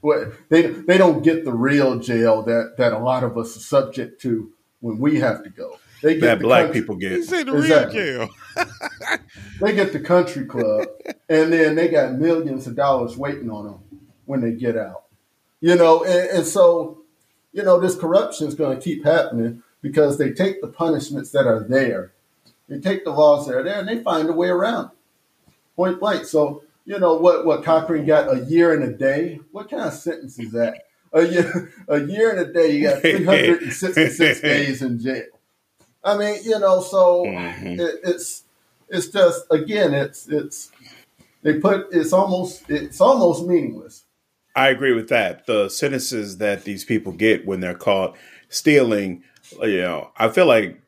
where they they don't get the real jail that that a lot of us are subject to when we have to go. They get that the black country- people He get. said the Exactly. real jail. <laughs> They get the country club, and then they got millions of dollars waiting on them when they get out. You know, and, and so, you know, this corruption is going to keep happening because they take the punishments that are there, they take the laws that are there, and they find a way around it. Point blank. So, you know, what what Cochran got a year and a day. What kind of sentence is that? A year, a year and a day. You got 366 <laughs> days in jail. I mean, you know, so Mhm. it, it's it's just again, it's it's they put it's almost it's almost meaningless. I agree with that. The sentences that these people get when they're caught stealing, you know, I feel like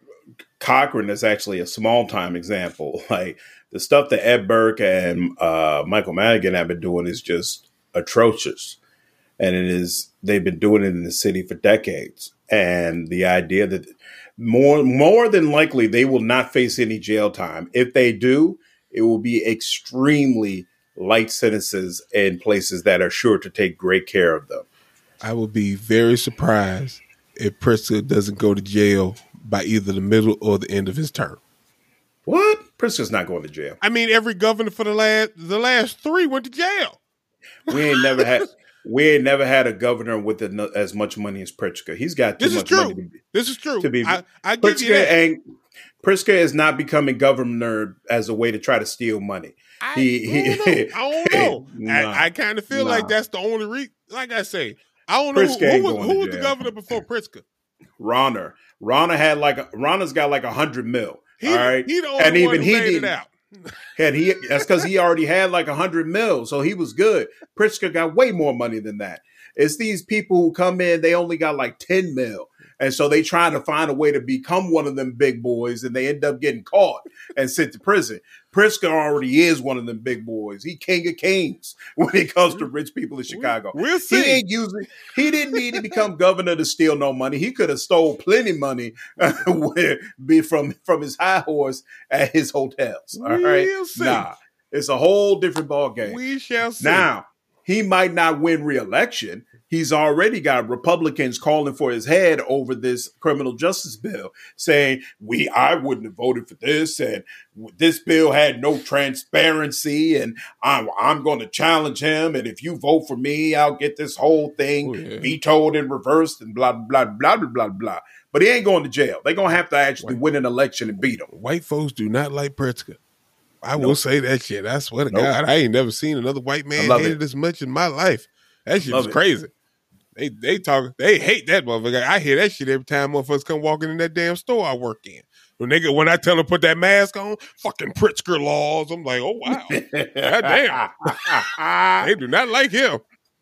Cochran is actually a small time example. <laughs> Like the stuff that Ed Burke and uh, Michael Madigan have been doing is just atrocious. And it is, they've been doing it in the city for decades. And the idea that more, more than likely they will not face any jail time. If they do, it will be extremely light sentences in places that are sure to take great care of them. I would be very surprised if Pritzker doesn't go to jail by either the middle or the end of his term. What? Pritzker's not going to jail. I mean, every governor for the last the last three went to jail. We ain't never had. We ain't never had a governor with as much money as Pritzker. He's got too This is much true. money. To be, This is true. To be- I, I give you that. ain't. Pritzker is not becoming governor as a way to try to steal money. I, he- he- <laughs> don't know. I, don't know. Nah. I, I kind of feel like that's the only reason. Like I say, I don't know who, who was, who was the governor before <laughs> Pritzker. Rauner, Rauner had like a, Rauner's got like a hundred mil. He, all right, he and even he didn't. out. <laughs> And he that's because he already had like a hundred mil, so he was good. Pritzker got way more money than that. It's these people who come in, they only got like 10 mil. And so they trying to find a way to become one of them big boys and they end up getting caught and sent to prison. Pritzker already is one of them big boys. He king of kings <laughs> when it comes to rich people in Chicago. We'll see. He ain't using. He didn't need to become governor to steal no money. He could have stole plenty money <laughs> where- be from from his high horse at his hotels. All right, We'll nah, it's a whole different ball game. We shall see. Now, he might not win re-election. He's already got Republicans calling for his head over this criminal justice bill, saying we I wouldn't have voted for this, and this bill had no transparency, and I'm I'm going to challenge him, and if you vote for me, I'll get this whole thing Oh, yeah. vetoed and reversed, and blah blah blah blah blah blah. But he ain't going to jail. They're gonna have to actually win an election and beat him. White folks do not like Pritzker. I will Nope. say that shit. I swear to Nope. God, I ain't never seen another white man hated it. as much in my life. That shit Love was it. They they talk they hate that motherfucker. I hear that shit every time motherfuckers come walking in that damn store I work in. When they get when I tell them put that mask on, fucking Pritzker laws. I'm like, oh wow, damn. <laughs> they do not like him.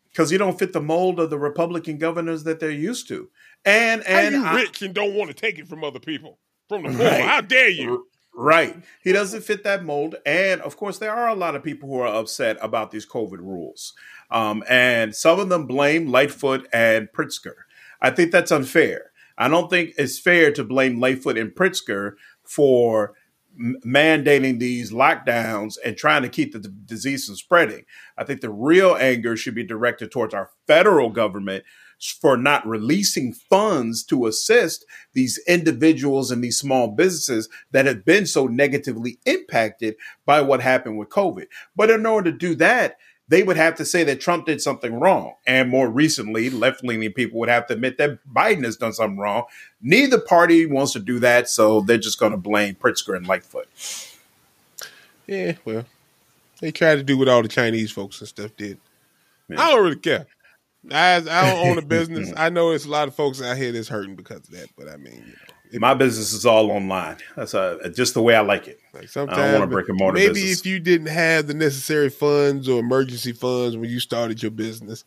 because you don't fit the mold of the Republican governors that they're used to. And How and you I- rich and don't want to take it from other people, from the poor? Right. How dare you? right, he doesn't fit that mold. And of course, there are a lot of people who are upset about these COVID rules, um, and some of them blame Lightfoot and Pritzker. I think that's unfair. I don't think it's fair to blame Lightfoot and Pritzker for m- mandating these lockdowns and trying to keep the d- disease from spreading. I think the real anger should be directed towards our federal government for not releasing funds to assist these individuals and these small businesses that have been so negatively impacted by what happened with COVID. But in order to do that, they would have to say that Trump did something wrong. And more recently, left leaning people would have to admit that Biden has done something wrong. Neither party wants to do that, so they're just going to blame Pritzker and Lightfoot. Yeah, well, they tried to do what all the Chinese folks and stuff did. Yeah. I don't really care. I, I don't own a business. <laughs> I know there's a lot of folks out here that's hurting because of that, but I mean, you know, it- My business is all online. That's uh just the way I like it. Like I don't want a brick and mortar maybe business. if you didn't have the necessary funds or emergency funds when you started your business,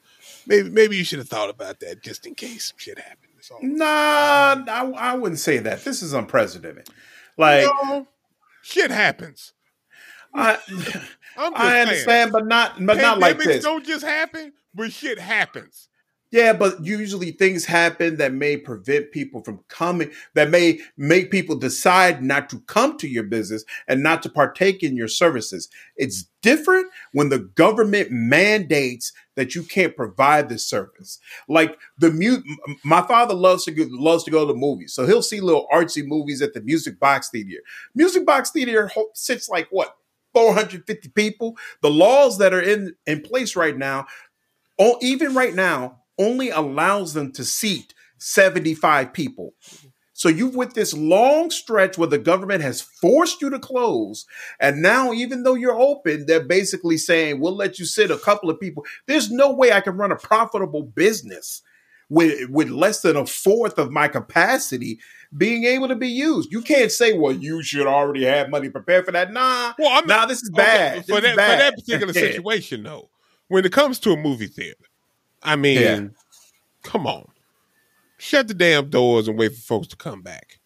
maybe maybe you should have thought about that just in case shit happened. Nah, I, I wouldn't say that. This is unprecedented. Like You know, shit happens. I, I'm just I saying. understand, but not but not like Pandemics this. don't just happen, but shit happens. Yeah, but usually things happen that may prevent people from coming, that may make people decide not to come to your business and not to partake in your services. It's different when the government mandates that you can't provide this service. Like the mute, my father loves to go, loves to go to movies, so he'll see little artsy movies at the Music Box Theater. Music Box Theater sits like what 450 people. The laws that are in in place right now, oh, even right now, only allows them to seat 75 people. So you've with this long stretch where the government has forced you to close, and now even though you're open, they're basically saying we'll let you sit a couple of people. There's no way I can run a profitable business with with less than a fourth of my capacity being able to be used. You can't say, well, you should already have money prepared for that. Nah, Well, I'm nah, this is bad. For This that is bad. for that particular <laughs> situation though. When it comes to a movie theater, I mean, Yeah. come on, shut the damn doors and wait for folks to come back.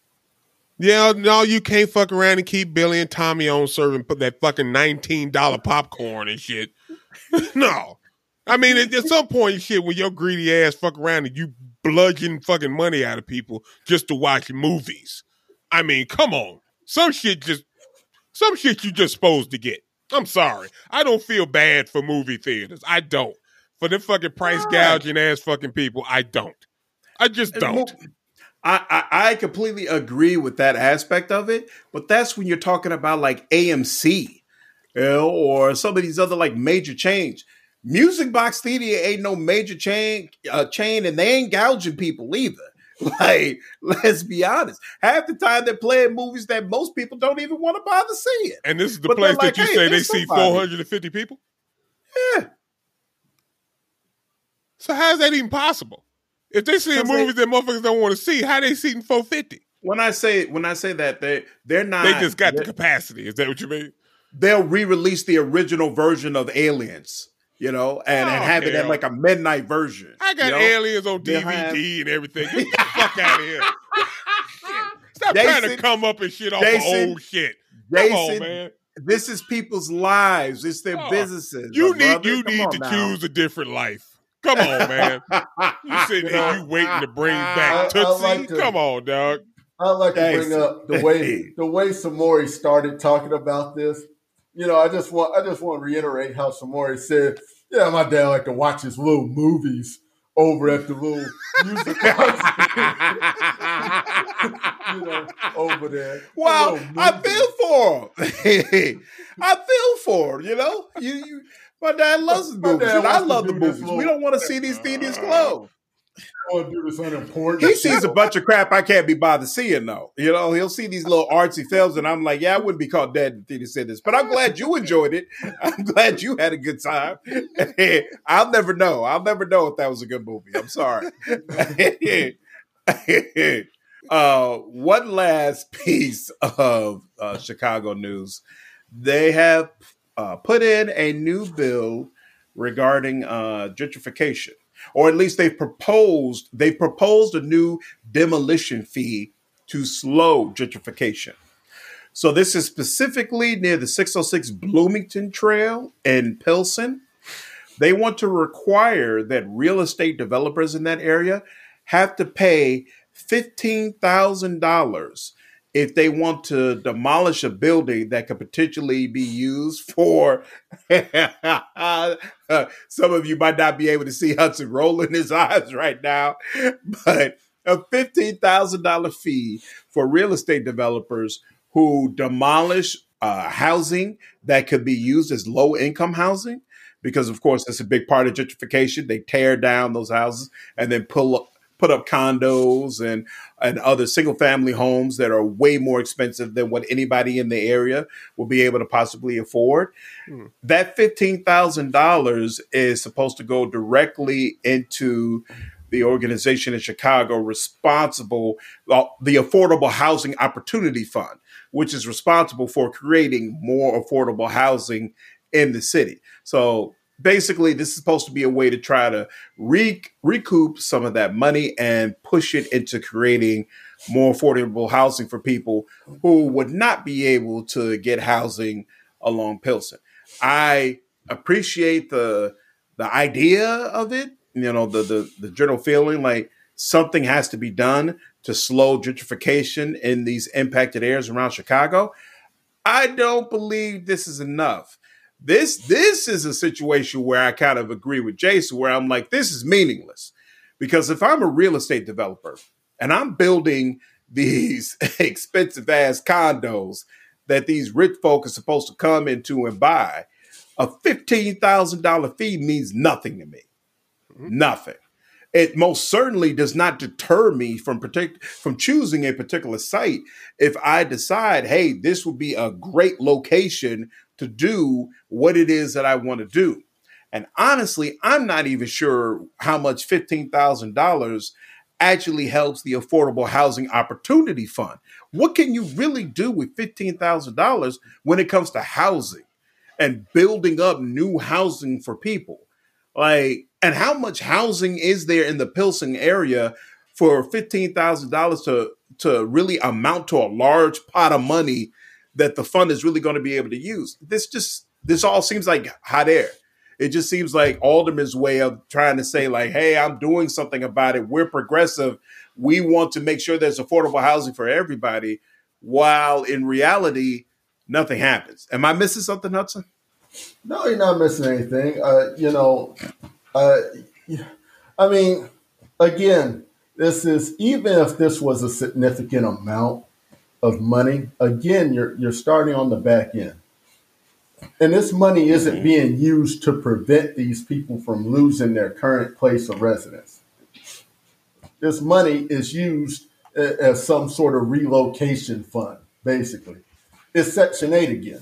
Yeah, no, you can't fuck around and keep Billy and Tommy on serving put that fucking nineteen dollar popcorn and shit. <laughs> no, I mean at, at some point, shit, when your greedy ass fuck around and you bludgeon fucking money out of people just to watch movies. I mean, come on, some shit just some shit you just supposed to get. I'm sorry. I don't feel bad for movie theaters. I don't. For the fucking price Right. gouging ass fucking people, I don't. I just don't. I, I I completely agree with that aspect of it, but that's when you're talking about like AMC, you know, or some of these other like major chains. Music Box Theater ain't no major chain uh, chain, and they ain't gouging people either. <laughs> Like, let's be honest. Half the time they're playing movies that most people don't even want to bother seeing. And this is the But place like, that you hey, say they there's see 450 people? Yeah, So how is that even possible? If they see Because they- movies that motherfuckers don't want to see, how they seeing 450? when I say when I say that they they're not They just got the capacity. Is that what you mean? they'll re-release the original version of Aliens, you know, and, and Oh, have it at like a midnight version. I got you know? aliens on DVD have- and everything. Get the <laughs> fuck out of here. <laughs> Stop Jason- trying to come up and shit off Jason- old shit. Come on, man. This is people's lives. It's their Oh, businesses. You need brother. you Come need to now. choose a different life. Come on, man. You <laughs> sitting here, you waiting to bring back I Tootsie? like to- Come on, dog. I'd like to bring up the way the way Samori started talking about this. You know, I just want I just want to reiterate how Samori said, "Yeah, my dad like to watch his little movies over at the little music <laughs> <laughs> you know, over there." Well, I feel for him. I feel for him. You know, you, you my dad loves his My movies, dad and I love the do movies. little- We don't want to see these theaters closed. I want to do this unimportant. He sees a bunch of crap I can't be bothered seeing, though. You know, he'll see these little artsy films, and I'm like, yeah, I wouldn't be caught dead in theater see this. But I'm glad you enjoyed it. <laughs> I'm glad you had a good time. <laughs> I'll never know. I'll never know if that was a good movie. I'm sorry. <laughs> uh, one last piece of uh, Chicago news. They have uh, put in a new bill regarding uh, gentrification, or at least they've proposed they proposed a new demolition fee to slow gentrification. So this is specifically near the 606 Bloomingdale Trail in Pilsen. They want to require that real estate developers in that area have to pay $15,000 if they want to demolish a building that could potentially be used for <laughs> some of you might not be able to see Hudson rolling his eyes right now, but a $15,000 fee for real estate developers who demolish uh, housing that could be used as low income housing. Because of course that's a big part of gentrification. They tear down those houses and then pull up, put up condos and and other single family homes that are way more expensive than what anybody in the area will be able to possibly afford. Hmm. That fifteen thousand dollars is supposed to go directly into the organization in Chicago responsible the Affordable Housing Opportunity Fund, which is responsible for creating more affordable housing in the city. So basically this is supposed to be a way to try to re- recoup some of that money and push it into creating more affordable housing for people who would not be able to get housing along Pilsen. I appreciate the the idea of it, you know, the the, the general feeling like something has to be done to slow gentrification in these impacted areas around Chicago. I don't believe this is enough. This this is a situation where I kind of agree with Jason, where I'm like, this is meaningless. Because if I'm a real estate developer and I'm building <laughs> these expensive ass condos that these rich folk are supposed to come into and buy, a $15,000 fee means nothing to me. Mm-hmm. Nothing. It most certainly does not deter me from protect, from choosing a particular site if I decide, hey, this would be a great location to do what it is that I want to do. And honestly, I'm not even sure how much $15,000 actually helps the Affordable Housing Opportunity Fund. What can you really do with $15,000 when it comes to housing and building up new housing for people? Like, and how much housing is there in the Pilsen area for $15,000 to, to really amount to a large pot of money that the fund is really going to be able to use? This just, this all seems like hot air. It just seems like Alderman's way of trying to say, like, hey, I'm doing something about it. We're progressive. We want to make sure there's affordable housing for everybody, while in reality, nothing happens. Am I missing something, Hudson? No, you're not missing anything. Uh, you know, uh, I mean, again, this is even if this was a significant amount of money, again, you're you're starting on the back end. And this money isn't mm-hmm. being used to prevent these people from losing their current place of residence. This money is used as some sort of relocation fund, basically. It's Section 8 again.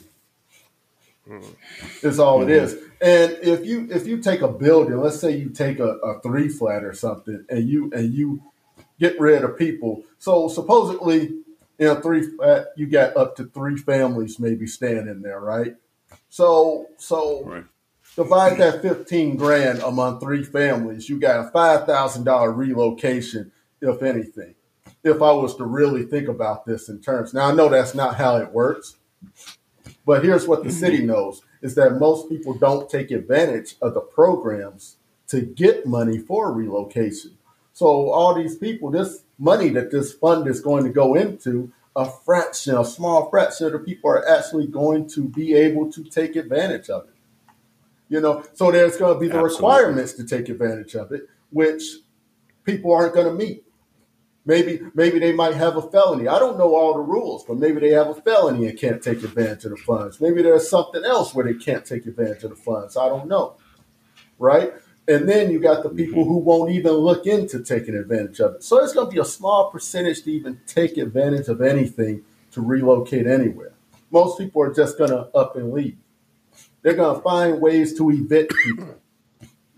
Mm-hmm. Is all mm-hmm. it is. And if you if you take a building, let's say you take a, a three flat or something, and you and you get rid of people. So supposedly in a three flat, you got up to three families maybe staying in there, right? So so right. divide that fifteen grand among three families. You got a five thousand dollar relocation, if anything. If I was to really think about this in terms, now I know that's not how it works, but here's what the city mm-hmm. knows: is that most people don't take advantage of the programs to get money for relocation. So all these people, this money that this fund is going to go into a fraction, a small fraction of the people are actually going to be able to take advantage of it. You know, so there's going to be the Absolutely. requirements to take advantage of it, which people aren't going to meet. Maybe maybe they might have a felony. I don't know all the rules, but maybe they have a felony and can't take advantage of the funds. Maybe there's something else where they can't take advantage of the funds. I don't know. Right? And then you got the people mm-hmm. who won't even look into taking advantage of it. So it's going to be a small percentage to even take advantage of anything to relocate anywhere. Most people are just going to up and leave. They're going to find ways to evict people.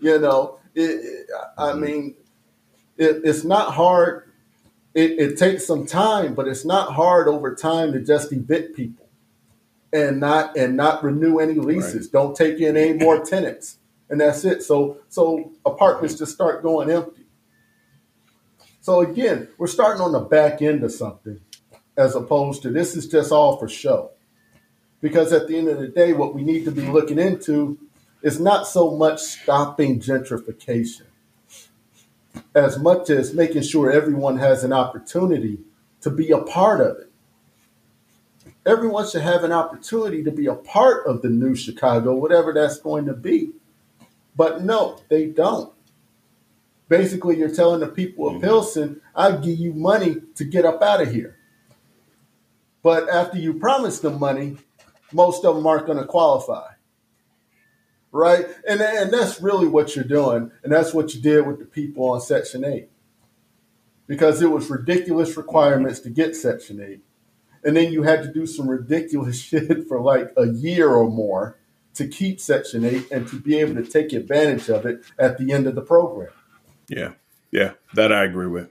You know, it, it, I mm-hmm. mean, it, it's not hard. It, takes some time, but it's not hard over time to just evict people and not and not renew any leases. Right. Don't take in any more tenants and that's it. So so apartments just start going empty. So again, we're starting on the back end of something as opposed to this is just all for show. Because at the end of the day, what we need to be looking into is not so much stopping gentrification as much as making sure everyone has an opportunity to be a part of it. Everyone should have an opportunity to be a part of the new Chicago, whatever that's going to be. But no, they don't. Basically, you're telling the people of mm-hmm. Pilsen, I'll give you money to get up out of here. But after you promise them money, most of them aren't going to qualify. Right? And, and that's really what you're doing. And that's what you did with the people on Section 8. Because it was ridiculous requirements to get Section 8. And then you had to do some ridiculous <laughs> shit for like a year or more to keep Section 8 and to be able to take advantage of it at the end of the program. Yeah. Yeah. That I agree with.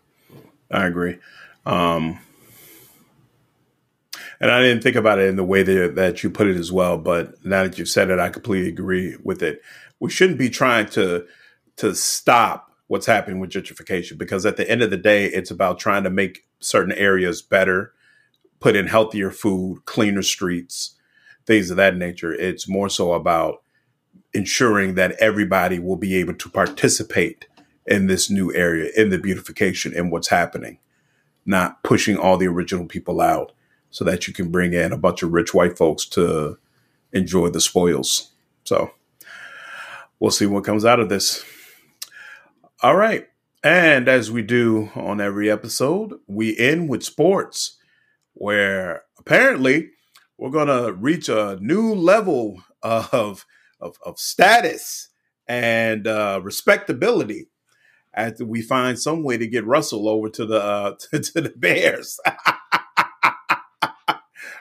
I agree. Um, And I didn't think about it in the way that, that you put it as well. But now that you've said it, I completely agree with it. We shouldn't be trying to to stop what's happening with gentrification because at the end of the day, it's about trying to make certain areas better, put in healthier food, cleaner streets, things of that nature. It's more so about ensuring that everybody will be able to participate in this new area, in the beautification, and what's happening, not pushing all the original people out so that you can bring in a bunch of rich white folks to enjoy the spoils. So we'll see what comes out of this. All right. And as we do on every episode, we end with sports, where apparently we're going to reach a new level of, of, of status and uh, respectability after we find some way to get Russell over to the uh, <laughs> to, to the Bears. <laughs>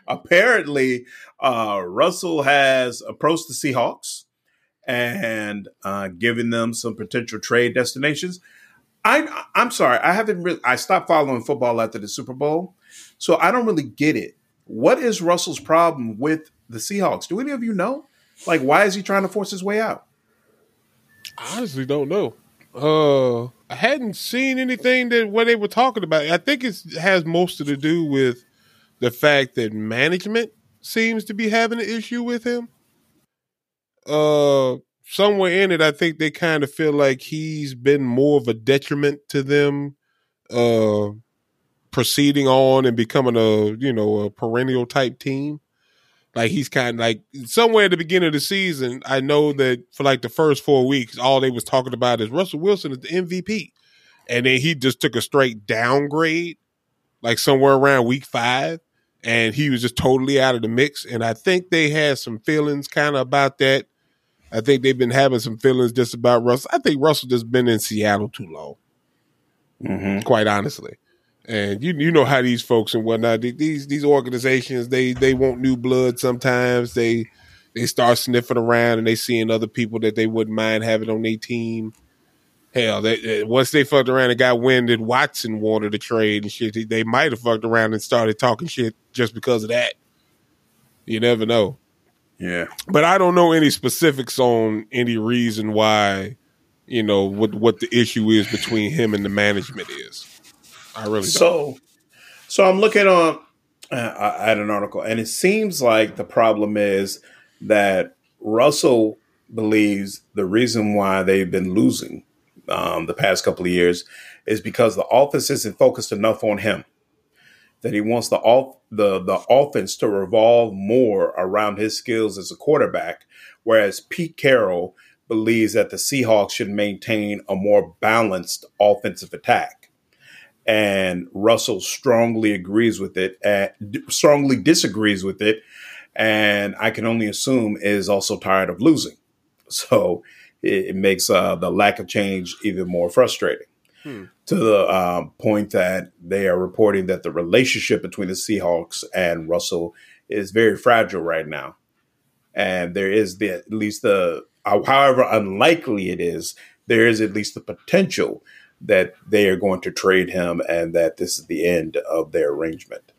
Apparently, uh, Russell has approached the Seahawks and uh, given them some potential trade destinations. I I'm sorry, I haven't really. I stopped following football after the Super Bowl, so I don't really get it. What is Russell's problem with the Seahawks? Do any of you know? Like, why is he trying to force his way out? I honestly don't know. Uh, I hadn't seen anything that what they were talking about. I think it has most to do with the fact that management seems to be having an issue with him. Uh, somewhere in it, I think they kind of feel like he's been more of a detriment to them. Uh, proceeding on and becoming a you know a perennial type team. Like he's kind of like somewhere at the beginning of the season. I know that for like the first four weeks, all they was talking about is Russell Wilson is the MVP, and then he just took a straight downgrade, like somewhere around week five, and he was just totally out of the mix. And I think they had some feelings kind of about that. I think they've been having some feelings just about Russell. I think Russell just been in Seattle too long, mm-hmm. quite honestly and you you know how these folks and whatnot these these organizations they they want new blood sometimes they they start sniffing around and they seeing other people that they wouldn't mind having on their team hell they, once they fucked around and got wind that watson wanted to trade and shit they might have fucked around and started talking shit just because of that you never know yeah but i don't know any specifics on any reason why you know what what the issue is between him and the management is I really so. Don't. So I'm looking on uh, at an article, and it seems like the problem is that Russell believes the reason why they've been losing um, the past couple of years is because the offense isn't focused enough on him. That he wants the off the the offense to revolve more around his skills as a quarterback, whereas Pete Carroll believes that the Seahawks should maintain a more balanced offensive attack and Russell strongly agrees with it, uh, strongly disagrees with it, and I can only assume is also tired of losing. <laughs> So it, it makes uh, the lack of change even more frustrating. Hmm. To the um, point that they are reporting that the relationship between the Seahawks and Russell is very fragile right now, and there is the at least the however unlikely it is, there is at least the potential that they are going to trade him and that this is the end of their arrangement.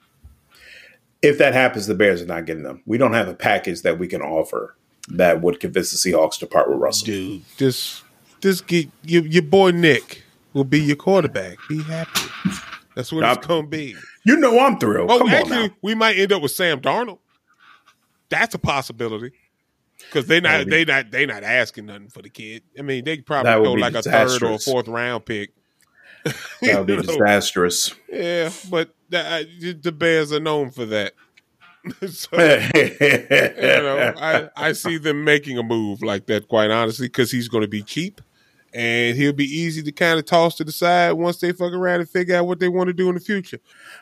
If that happens, the Bears are not getting them. We don't have a package that we can offer that would convince the Seahawks to part with Russell. Dude, this this get, your, your boy Nick will be your quarterback. Be happy. That's what it's gonna be. You know I'm thrilled. Oh, Come actually, we might end up with Sam Darnold. That's a possibility. Because they not be, they not they not asking nothing for the kid. I mean, they probably go like a third or a fourth round pick. that would be <laughs> know? disastrous. Yeah, but the, the Bears are known for that. <laughs> so, <laughs> you know, I, I see them making a move like that, quite honestly, because he's going to be cheap and he'll be easy to kind of toss to the side once they fuck around and figure out what they want to do in the future.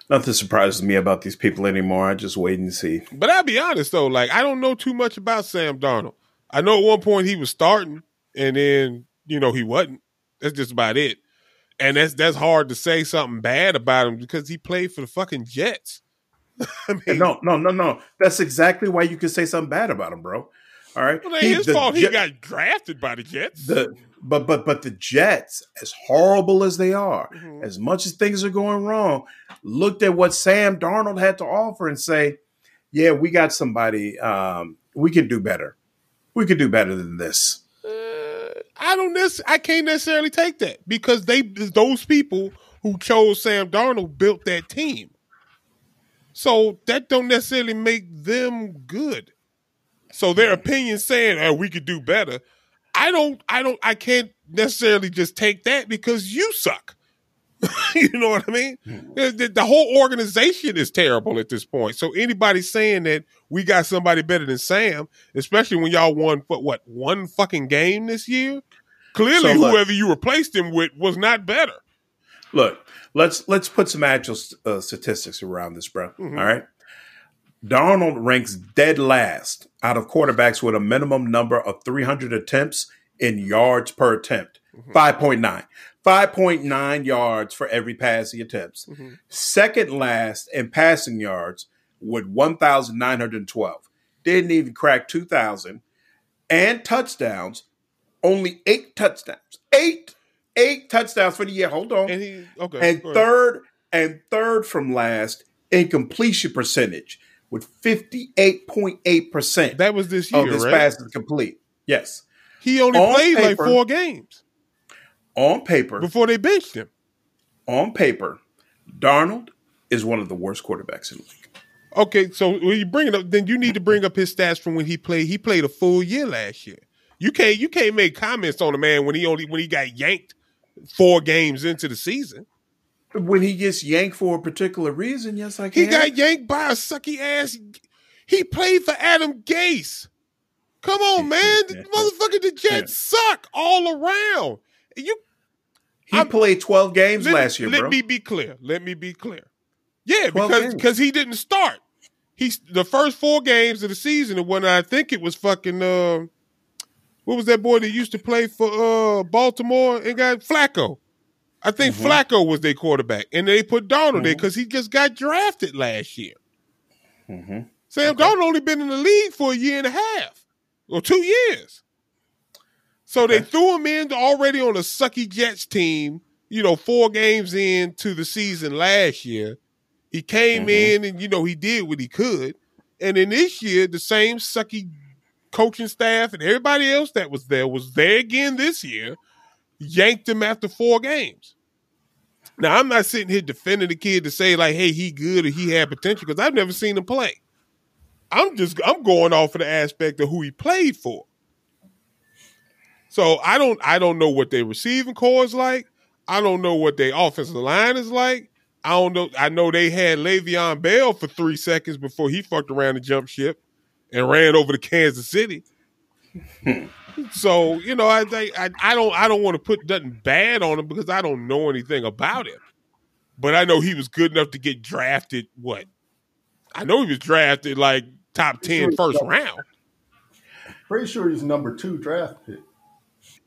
Nothing surprises me about these people anymore. I just wait and see. But I'll be honest though, like I don't know too much about Sam Darnold. I know at one point he was starting, and then you know he wasn't. That's just about it. And that's that's hard to say something bad about him because he played for the fucking Jets. <laughs> I mean, no, no, no, no. That's exactly why you could say something bad about him, bro. All right, well, he, his fault. Jet, he got drafted by the Jets. The but but but the Jets, as horrible as they are, mm-hmm. as much as things are going wrong, looked at what Sam Darnold had to offer and say, yeah, we got somebody. Um, we can do better. We could do better than this. Uh, I don't necess- I can't necessarily take that because they those people who chose Sam Darnold built that team. So that don't necessarily make them good. So their opinion saying, "Oh, we could do better." I don't I don't I can't necessarily just take that because you suck. <laughs> you know what I mean? Hmm. The, the, whole organization is terrible at this point. So anybody saying that we got somebody better than Sam, especially when y'all won what what one fucking game this year, clearly so look, whoever you replaced him with was not better. Look, let's let's put some actual uh, statistics around this, bro. Mm-hmm. All right. Darnold ranks dead last out of quarterbacks with a minimum number of 300 attempts in yards per attempt, mm-hmm. 5.9. 5.9 yards for every pass he attempts. Mm-hmm. Second last in passing yards with 1,912. Didn't even crack 2,000. And touchdowns, only eight touchdowns. Eight, eight touchdowns for the year. Hold on. And, he, okay, and third, and third from last in completion percentage with 58.8%. That was this year, of his right? passes complete. Yes. He only on played paper, like four games on paper before they benched him. On paper, Darnold is one of the worst quarterbacks in the league. Okay, so when you bring it up, then you need to bring up his stats from when he played. He played a full year last year. You can't you can't make comments on a man when he only when he got yanked four games into the season. When he gets yanked for a particular reason, yes, I can. He got yanked by a sucky ass. He played for Adam Gase. Come on, man. Motherfucker, the Jets suck all around. You he I'm, played 12 games let, last year, let bro. me be clear. Let me be clear. Yeah, because because he didn't start. He's the first four games of the season, and when I think it was fucking uh, what was that boy that used to play for uh Baltimore and got Flacco? I think mm-hmm. Flacco was their quarterback, and they put Darnold mm-hmm. there because he just got drafted last year. Mm-hmm. Sam okay. Darnold only been in the league for a year and a half or two years. So okay. they threw him in already on a sucky Jets team, you know, four games into the season last year. He came mm-hmm. in and, you know, he did what he could. And then this year, the same sucky coaching staff and everybody else that was there was there again this year, yanked him after four games. Now, I'm not sitting here defending the kid to say, like, hey, he good or he had potential because I've never seen him play. I'm just I'm going off of the aspect of who he played for. So I don't I don't know what their receiving corps is like. I don't know what their offensive line is like. I don't know. I know they had Le'Veon Bell for three seconds before he fucked around and jumped ship and ran over to Kansas City. <laughs> so you know, I, I I don't I don't want to put nothing bad on him because I don't know anything about him. But I know he was good enough to get drafted. What? I know he was drafted like top 10 first round. Pretty sure he's number two draft pick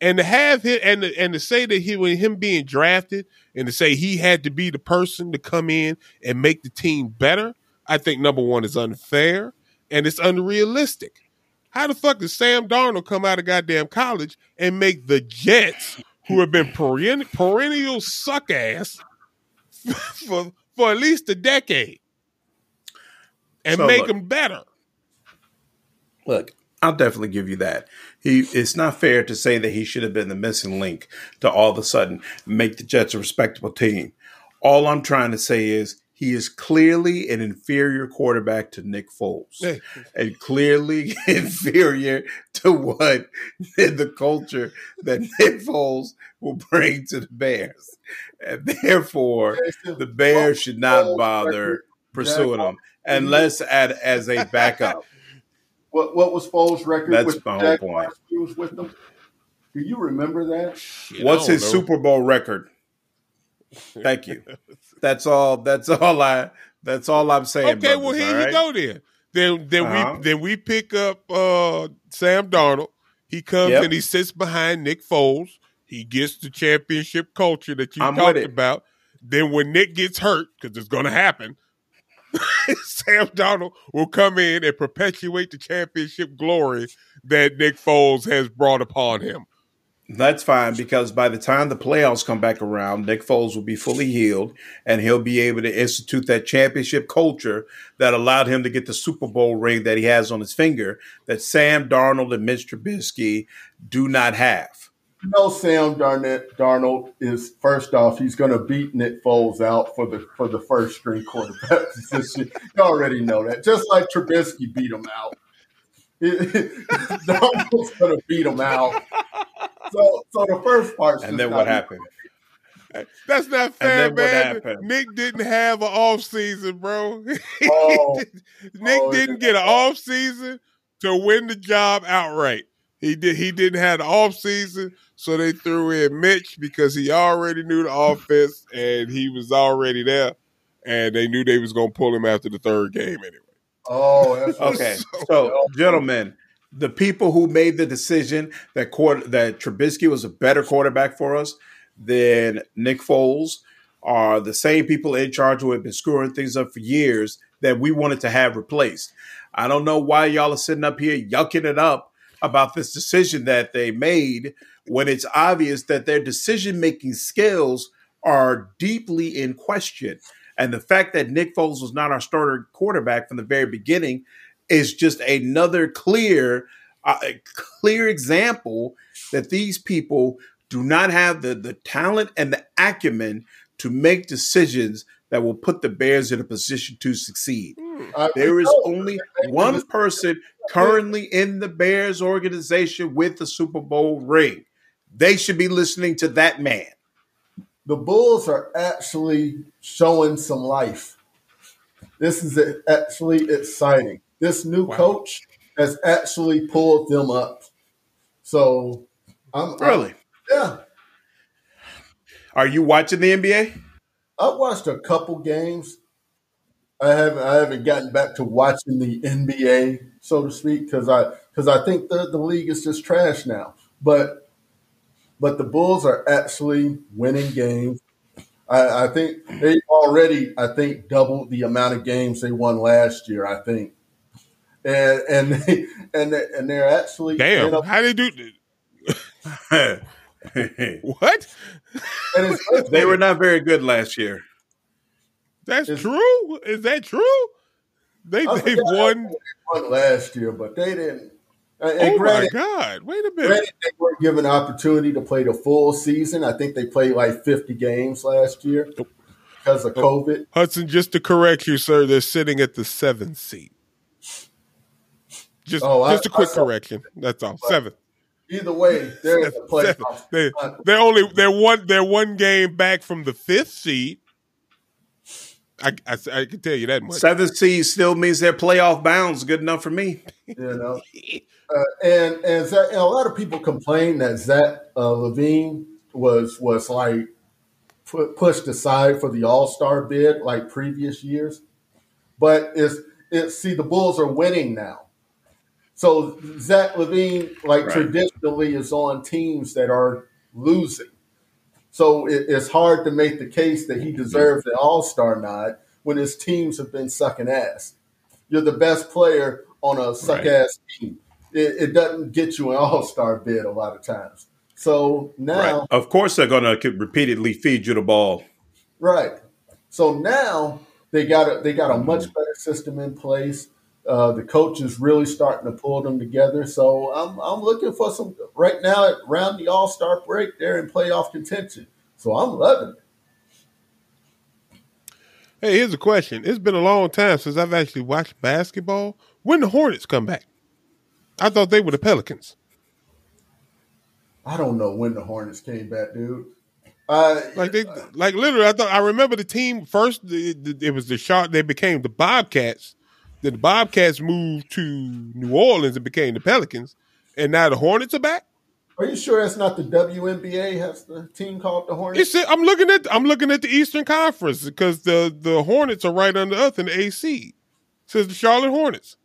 and to have him and to, and to say that he when him being drafted and to say he had to be the person to come in and make the team better, I think number one is unfair and it's unrealistic. How the fuck does Sam Darnold come out of goddamn college and make the Jets, who have been perennial, perennial suck ass <laughs> for for at least a decade, and so make look, them better? Look, I'll definitely give you that. He it's not fair to say that he should have been the missing link to all of a sudden make the Jets a respectable team. All I'm trying to say is he is clearly an inferior quarterback to Nick Foles, and clearly <laughs> inferior to what <laughs> the culture that Nick Foles will bring to the Bears. And therefore, the Bears should not bother pursuing him unless at, as a backup. <laughs> What what was Foles' record? That's with my whole point. Was with them. Do you remember that? What's his know. Super Bowl record? Thank you. That's all. That's all I. That's all I'm saying. Okay, brothers, well here you go then. Then then uh-huh. we then we pick up uh, Sam Darnold. He comes yep. and he sits behind Nick Foles. He gets the championship culture that you I'm talked about. Then when Nick gets hurt, because it's going to happen, <laughs> Sam Darnold will come in and perpetuate the championship glory that Nick Foles has brought upon him. That's fine because by the time the playoffs come back around, Nick Foles will be fully healed and he'll be able to institute that championship culture that allowed him to get the Super Bowl ring that he has on his finger that Sam Darnold and Mitch Trubisky do not have. Know, Sam Darnett, Darnold is first off, he's going to beat Nick Foles out for the for the first string quarterback <laughs> position. You already know that. Just like Trubisky beat him out, <laughs> Darnold's going to beat him out so, so the first part. And then what happened? <laughs> That's not fair, man. Nick didn't have an off season, bro. <laughs> Oh. Nick oh, didn't get an off season to win the job outright. He did. He didn't have an off season, so they threw in Mitch because he already knew the offense and he was already there, and they knew they was gonna pull him after the third game anyway. Oh, <laughs> okay. So, so, gentlemen, the people who made the decision that quarter, that Trubisky was a better quarterback for us than Nick Foles are the same people in charge who have been screwing things up for years that we wanted to have replaced. I don't know why y'all are sitting up here yucking it up about this decision that they made when it's obvious that their decision making skills are deeply in question. And the fact that Nick Foles was not our starter quarterback from the very beginning is just another clear, uh, clear example that these people do not have the, the talent and the acumen to make decisions that will put the Bears in a position to succeed. Uh, there is only one person currently in the Bears organization with the Super Bowl ring. They should be listening to that man. The Bulls are actually showing some life. This is actually exciting. This new wow. coach has actually pulled them up. So I'm really, I'm, yeah. Are you watching the NBA? I've watched a couple games. I haven't I haven't gotten back to watching the NBA, so to speak, because I because I think the, the league is just trash now. But but the Bulls are actually winning games. I, I think they already I think doubled the amount of games they won last year. I think and and they, and they, and they're actually damn. You know, how they do? <laughs> what? they were not very good last year. That's it's, true. Is that true? They they won. won last year, but they didn't. Uh, and oh granted, my God! Wait a minute. Granted, they weren't given opportunity to play the full season. I think they played like fifty games last year because of COVID. Hudson, just to correct you, sir, they're sitting at the seventh seat. Just oh, just I, a quick correction. That's all. Seven. Either way, they're in the playoffs. They, they're only they're one they're one game back from the fifth seed. I, I, I can tell you that much. Seventh seed still means their playoff bounds. Good enough for me. You know, uh, and and, Zach, and, a lot of people complain that Zach uh, LaVine was was like pushed aside for the All Star bid like previous years, but it's it's see the Bulls are winning now. So Zach LaVine, like right. traditionally, is on teams that are losing. So it, it's hard to make the case that he deserves an All Star nod when his teams have been sucking ass. You're the best player on a suck right. ass team. It, it, doesn't get you an All Star bid a lot of times. So now, right. of course, they're going to repeatedly feed you the ball. Right. So now they got a they got a much better system in place. Uh, the coach is really starting to pull them together. So I'm, I'm looking for some right now around the All Star break. They're in playoff contention. So I'm loving it. Hey, here's a question. It's been a long time since I've actually watched basketball. When the Hornets come back? I thought they were the Pelicans. I don't know when the Hornets came back, dude. Uh, like they, like literally, I thought I remember the team first. It, it was the shot. They became the Bobcats, then the Bobcats moved to New Orleans and became the Pelicans, and now the Hornets are back. Are you sure that's not the WNBA? Has the team called the Hornets? It's, I'm looking at I'm looking at the Eastern Conference because the the Hornets are right under us in the AC. It says the Charlotte Hornets.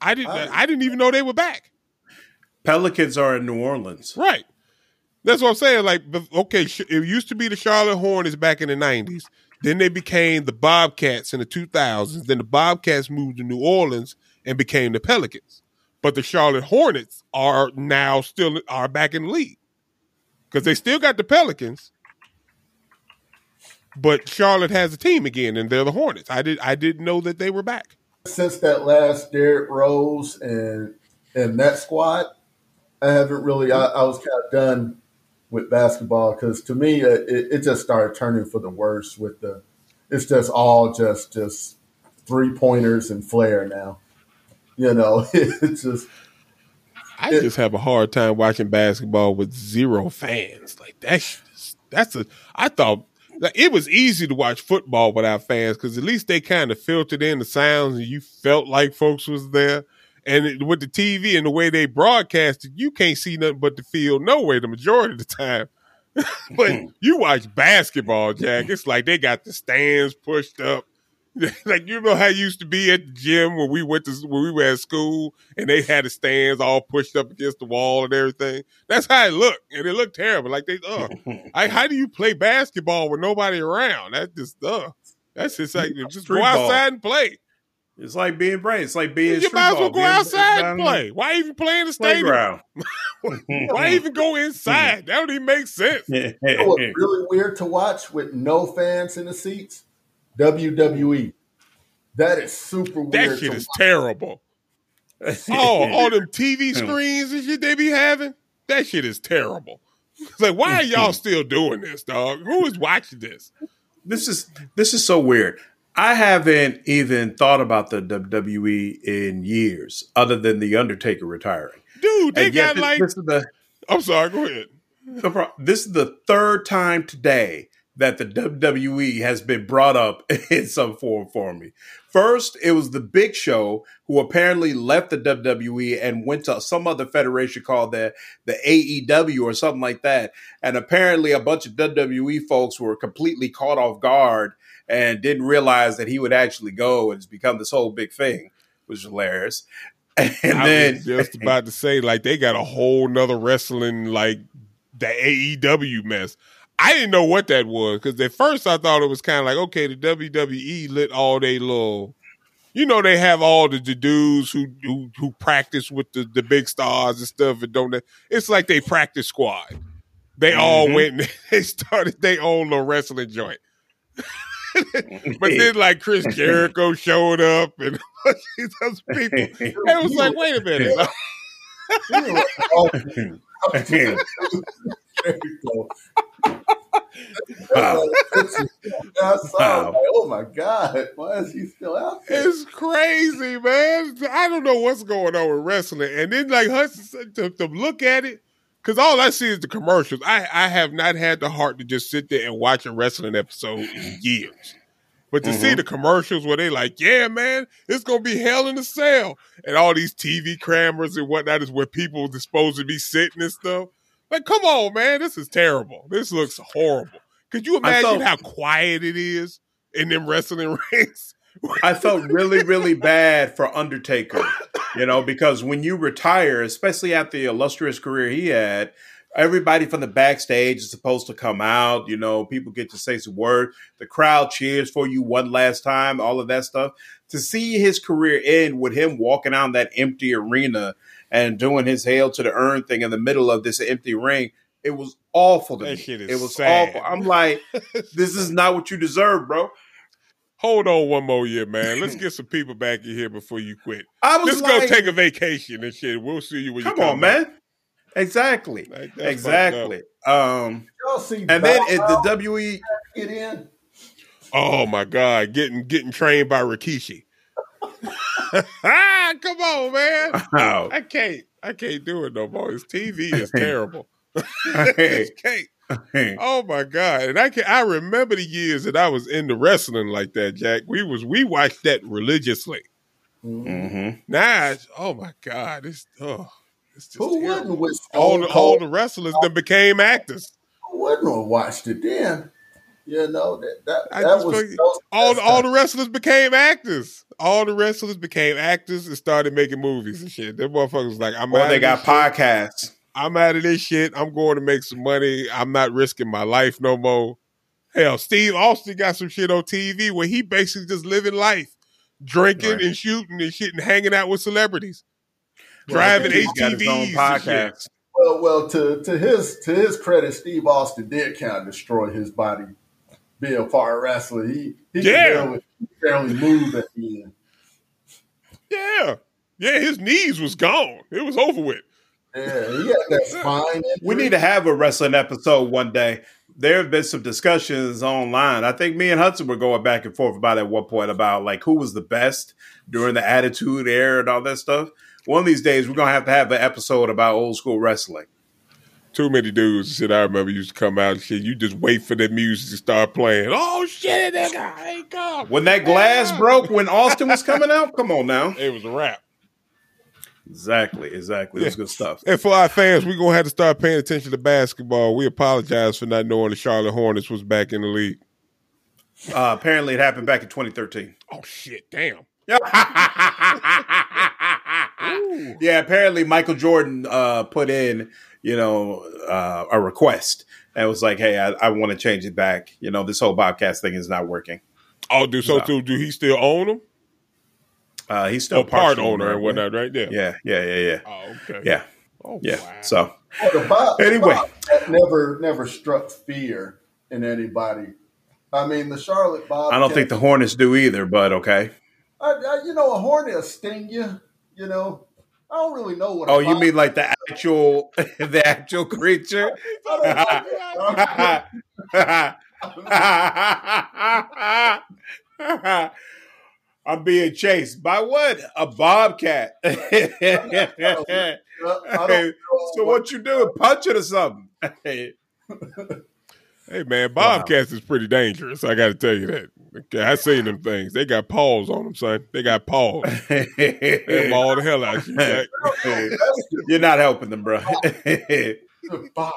I didn't I, I didn't even know they were back. Pelicans are in New Orleans, right? That's what I'm saying. Like, okay, it used to be the Charlotte Hornets back in the '90s. Then they became the Bobcats in the 2000s. Then the Bobcats moved to New Orleans and became the Pelicans. But the Charlotte Hornets are now still are back in the league because they still got the Pelicans, but Charlotte has a team again, and they're the Hornets. I did I didn't know that they were back since that last Derrick Rose and and that squad. I haven't really. I, I was kind of done with basketball because to me uh, it, it just started turning for the worse with the. It's just all just just three pointers and flair now. You know, <laughs> it's just. I it, just have a hard time watching basketball with zero fans. Like that's that's a. I thought like, it was easy to watch football without fans because at least they kind of filtered in the sounds and you felt like folks was there. And it, with the TV and the way they broadcast it, you can't see nothing but the field nowhere the majority of the time. <laughs> but hmm. you watch basketball, Jack. It's like they got the stands pushed up. <laughs> like you know how it used to be at the gym when we went to when we were at school and they had the stands all pushed up against the wall and everything. That's how it looked, and it looked terrible. Like they, uh, <laughs> I, how do you play basketball with nobody around? That just, uh, that's just like just go outside and play. It's like being brave. It's like being. You might as well go outside and play. Why even play in the stadium? <laughs> Why even go inside? That don't even make sense. <laughs> you know what's really weird to watch with no fans in the seats? WWE. That is super weird. That shit is watch. terrible. oh, all them TV <laughs> screens and shit they be having. That shit is terrible. It's like, why are y'all still doing this, dog? Who is watching this? This is this is so weird. I haven't even thought about the WWE in years, other than the Undertaker retiring. Dude, they got this, like. This is the, I'm sorry. Go ahead. The, this is the third time today that the WWE has been brought up <laughs> in some form for me. First, it was the Big Show who apparently left the WWE and went to some other federation called the the AEW or something like that. And apparently, a bunch of WWE folks were completely caught off guard and didn't realize that he would actually go and it's become this whole big thing, which is hilarious. <laughs> And I then just about to say, like, they got a whole nother wrestling like the AEW mess. I didn't know what that was because at first I thought it was kind of like, okay, the WWE lit all they little, you know, they have all the, the dudes who, who who practice with the, the big stars and stuff, and don't they? It's like they practice squad. They mm-hmm. all went and <laughs> they started their own little wrestling joint. <laughs> <laughs> but then like Chris <laughs> Jericho showed up and <laughs> those people. It was like, wait a minute. wow. wow. Like, oh my God, why is he still out there? It's crazy, man. I don't know what's going on with wrestling. And then like Hudson to, to look at it, because all I see is the commercials. I, I have not had the heart to just sit there and watch a wrestling episode in years. But to mm-hmm. see the commercials where they like, yeah, man, it's gonna be hell in a cell, and all these TV cameras and whatnot is where people are supposed to be sitting and stuff. Like, come on, man, this is terrible. This looks horrible. Could you imagine felt, how quiet it is in them wrestling <laughs> rings? I felt really, really bad for Undertaker, <laughs> you know, because when you retire, especially after the illustrious career he had, everybody from the backstage is supposed to come out. You know, people get to say some words. The crowd cheers for you one last time, all of that stuff. To see his career end with him walking out that empty arena and doing his hail to the urn thing in the middle of this empty ring, it was awful to that me. it was sad. awful. I'm like, <laughs> this is not what you deserve, bro. Hold on one more year, man. <laughs> Let's get some people back in here before you quit. I was Let's like, go take a vacation and shit. We'll see you when come you come on, man. Exactly. Like, exactly. Um, and then it, the WE get in. Oh my God, getting getting trained by Rikishi. ah, <laughs> come on, man. <laughs> Oh. I can't. I can't do it no more. His TV is terrible. can't. <laughs> Oh my God. And I can I remember the years that I was into wrestling like that, Jack. We was we watched that religiously. Mm-hmm. Now, oh my God, it's oh who wouldn't with all the, all the wrestlers that became actors? Who wouldn't have watched it then? You know that that, that was, was all the, all the wrestlers became actors. All the wrestlers became actors and started making movies and shit. Them motherfuckers like I'm. Well, they got podcasts. Shit. I'm out of this shit. I'm going to make some money. I'm not risking my life no more. Hell, Steve Austin got some shit on TV where he basically just living life, drinking right. and shooting and shit and hanging out with celebrities. driving He's got his own ATVs. and Well, well, to to his to his credit, Steve Austin did kind of destroy his body being a part wrestler. He he could Yeah. barely, barely moved at the end. Yeah, yeah, his knees was gone. It was over with. Yeah, he had that <laughs> spine. We need to have a wrestling episode one day. There have been some discussions online. I think me and Hudson were going back and forth about it at one point about like who was the best during the Attitude Era and all that stuff. One of these days, we're gonna have to have an episode about old school wrestling. Too many dudes and shit. I remember used to come out and shit. You just wait for the music to start playing. Oh shit, that guy ain't come. When that glass broke when Austin was <laughs> coming out, come on now. It was a wrap. Exactly, exactly. Yeah. good stuff. And for our fans, we're gonna have to start paying attention to basketball. We apologize for not knowing the Charlotte Hornets was back in the league. Uh, apparently, it happened back in 2013. Oh shit, damn. <laughs> yeah, apparently Michael Jordan uh, put in, you know, uh, a request and was like, "Hey, I, I want to change it back. You know, this whole Bobcats thing is not working." Oh, do so No. too? Do he still own them? Uh, he's still Oh, part partial owner and right? whatnot, right there. Yeah, yeah, yeah, yeah, Oh, okay. yeah, Oh, yeah. wow. So Well, the Bob, Anyway. Bob that never never struck fear in anybody. I mean, the Charlotte Bob. I don't think the Hornets do either, but okay. I, I, you know, a hornet will sting you. You know, I don't really know what. Oh, you mean like the actual, <laughs> the actual creature? <laughs> <laughs> I I'm being chased by what? A bobcat. don't, <laughs> I don't know so what you do? Punch it or something? <laughs> Hey man, Bobcats is pretty dangerous. I got to tell you that. Okay, I seen them things. They got paws on them, son. They got paws. They <laughs> maul the hell out of you. Jack. You're not helping them, bro. the Bob.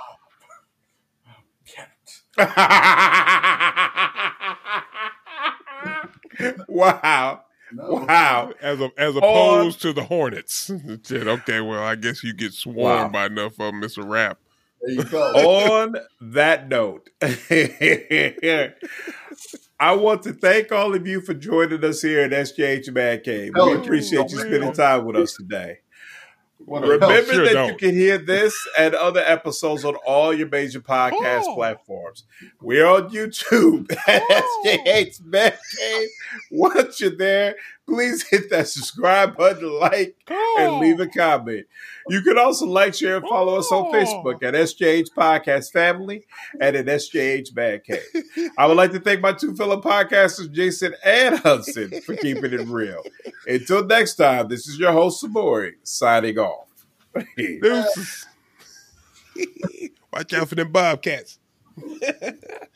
<laughs> wow. No. Wow. As a, as On- opposed to the Hornets. <laughs> Shit, okay, well, I guess you get swarmed Wow. by enough of them. It's a wrap. There you go. <laughs> On that note, I want to thank all of you for joining us here at SJH Man Cave. We appreciate you man. spending time with us today. What a Remember sure that don't. you can hear this and other episodes on all your major podcast Oh. platforms. We're on YouTube at Oh. SJH Man Cave. Once you're there, please hit that subscribe button, like, and leave a comment. You can also like, share, and follow us on. Facebook at SJH Podcast Family and at SJH Man Cave. I would like to thank my two fellow podcasters, Jason and Hudson, for keeping it real. Until next time, this is your host, Sabori, signing off. <laughs> Deuces. <laughs> Watch out for them Bobcats. <laughs>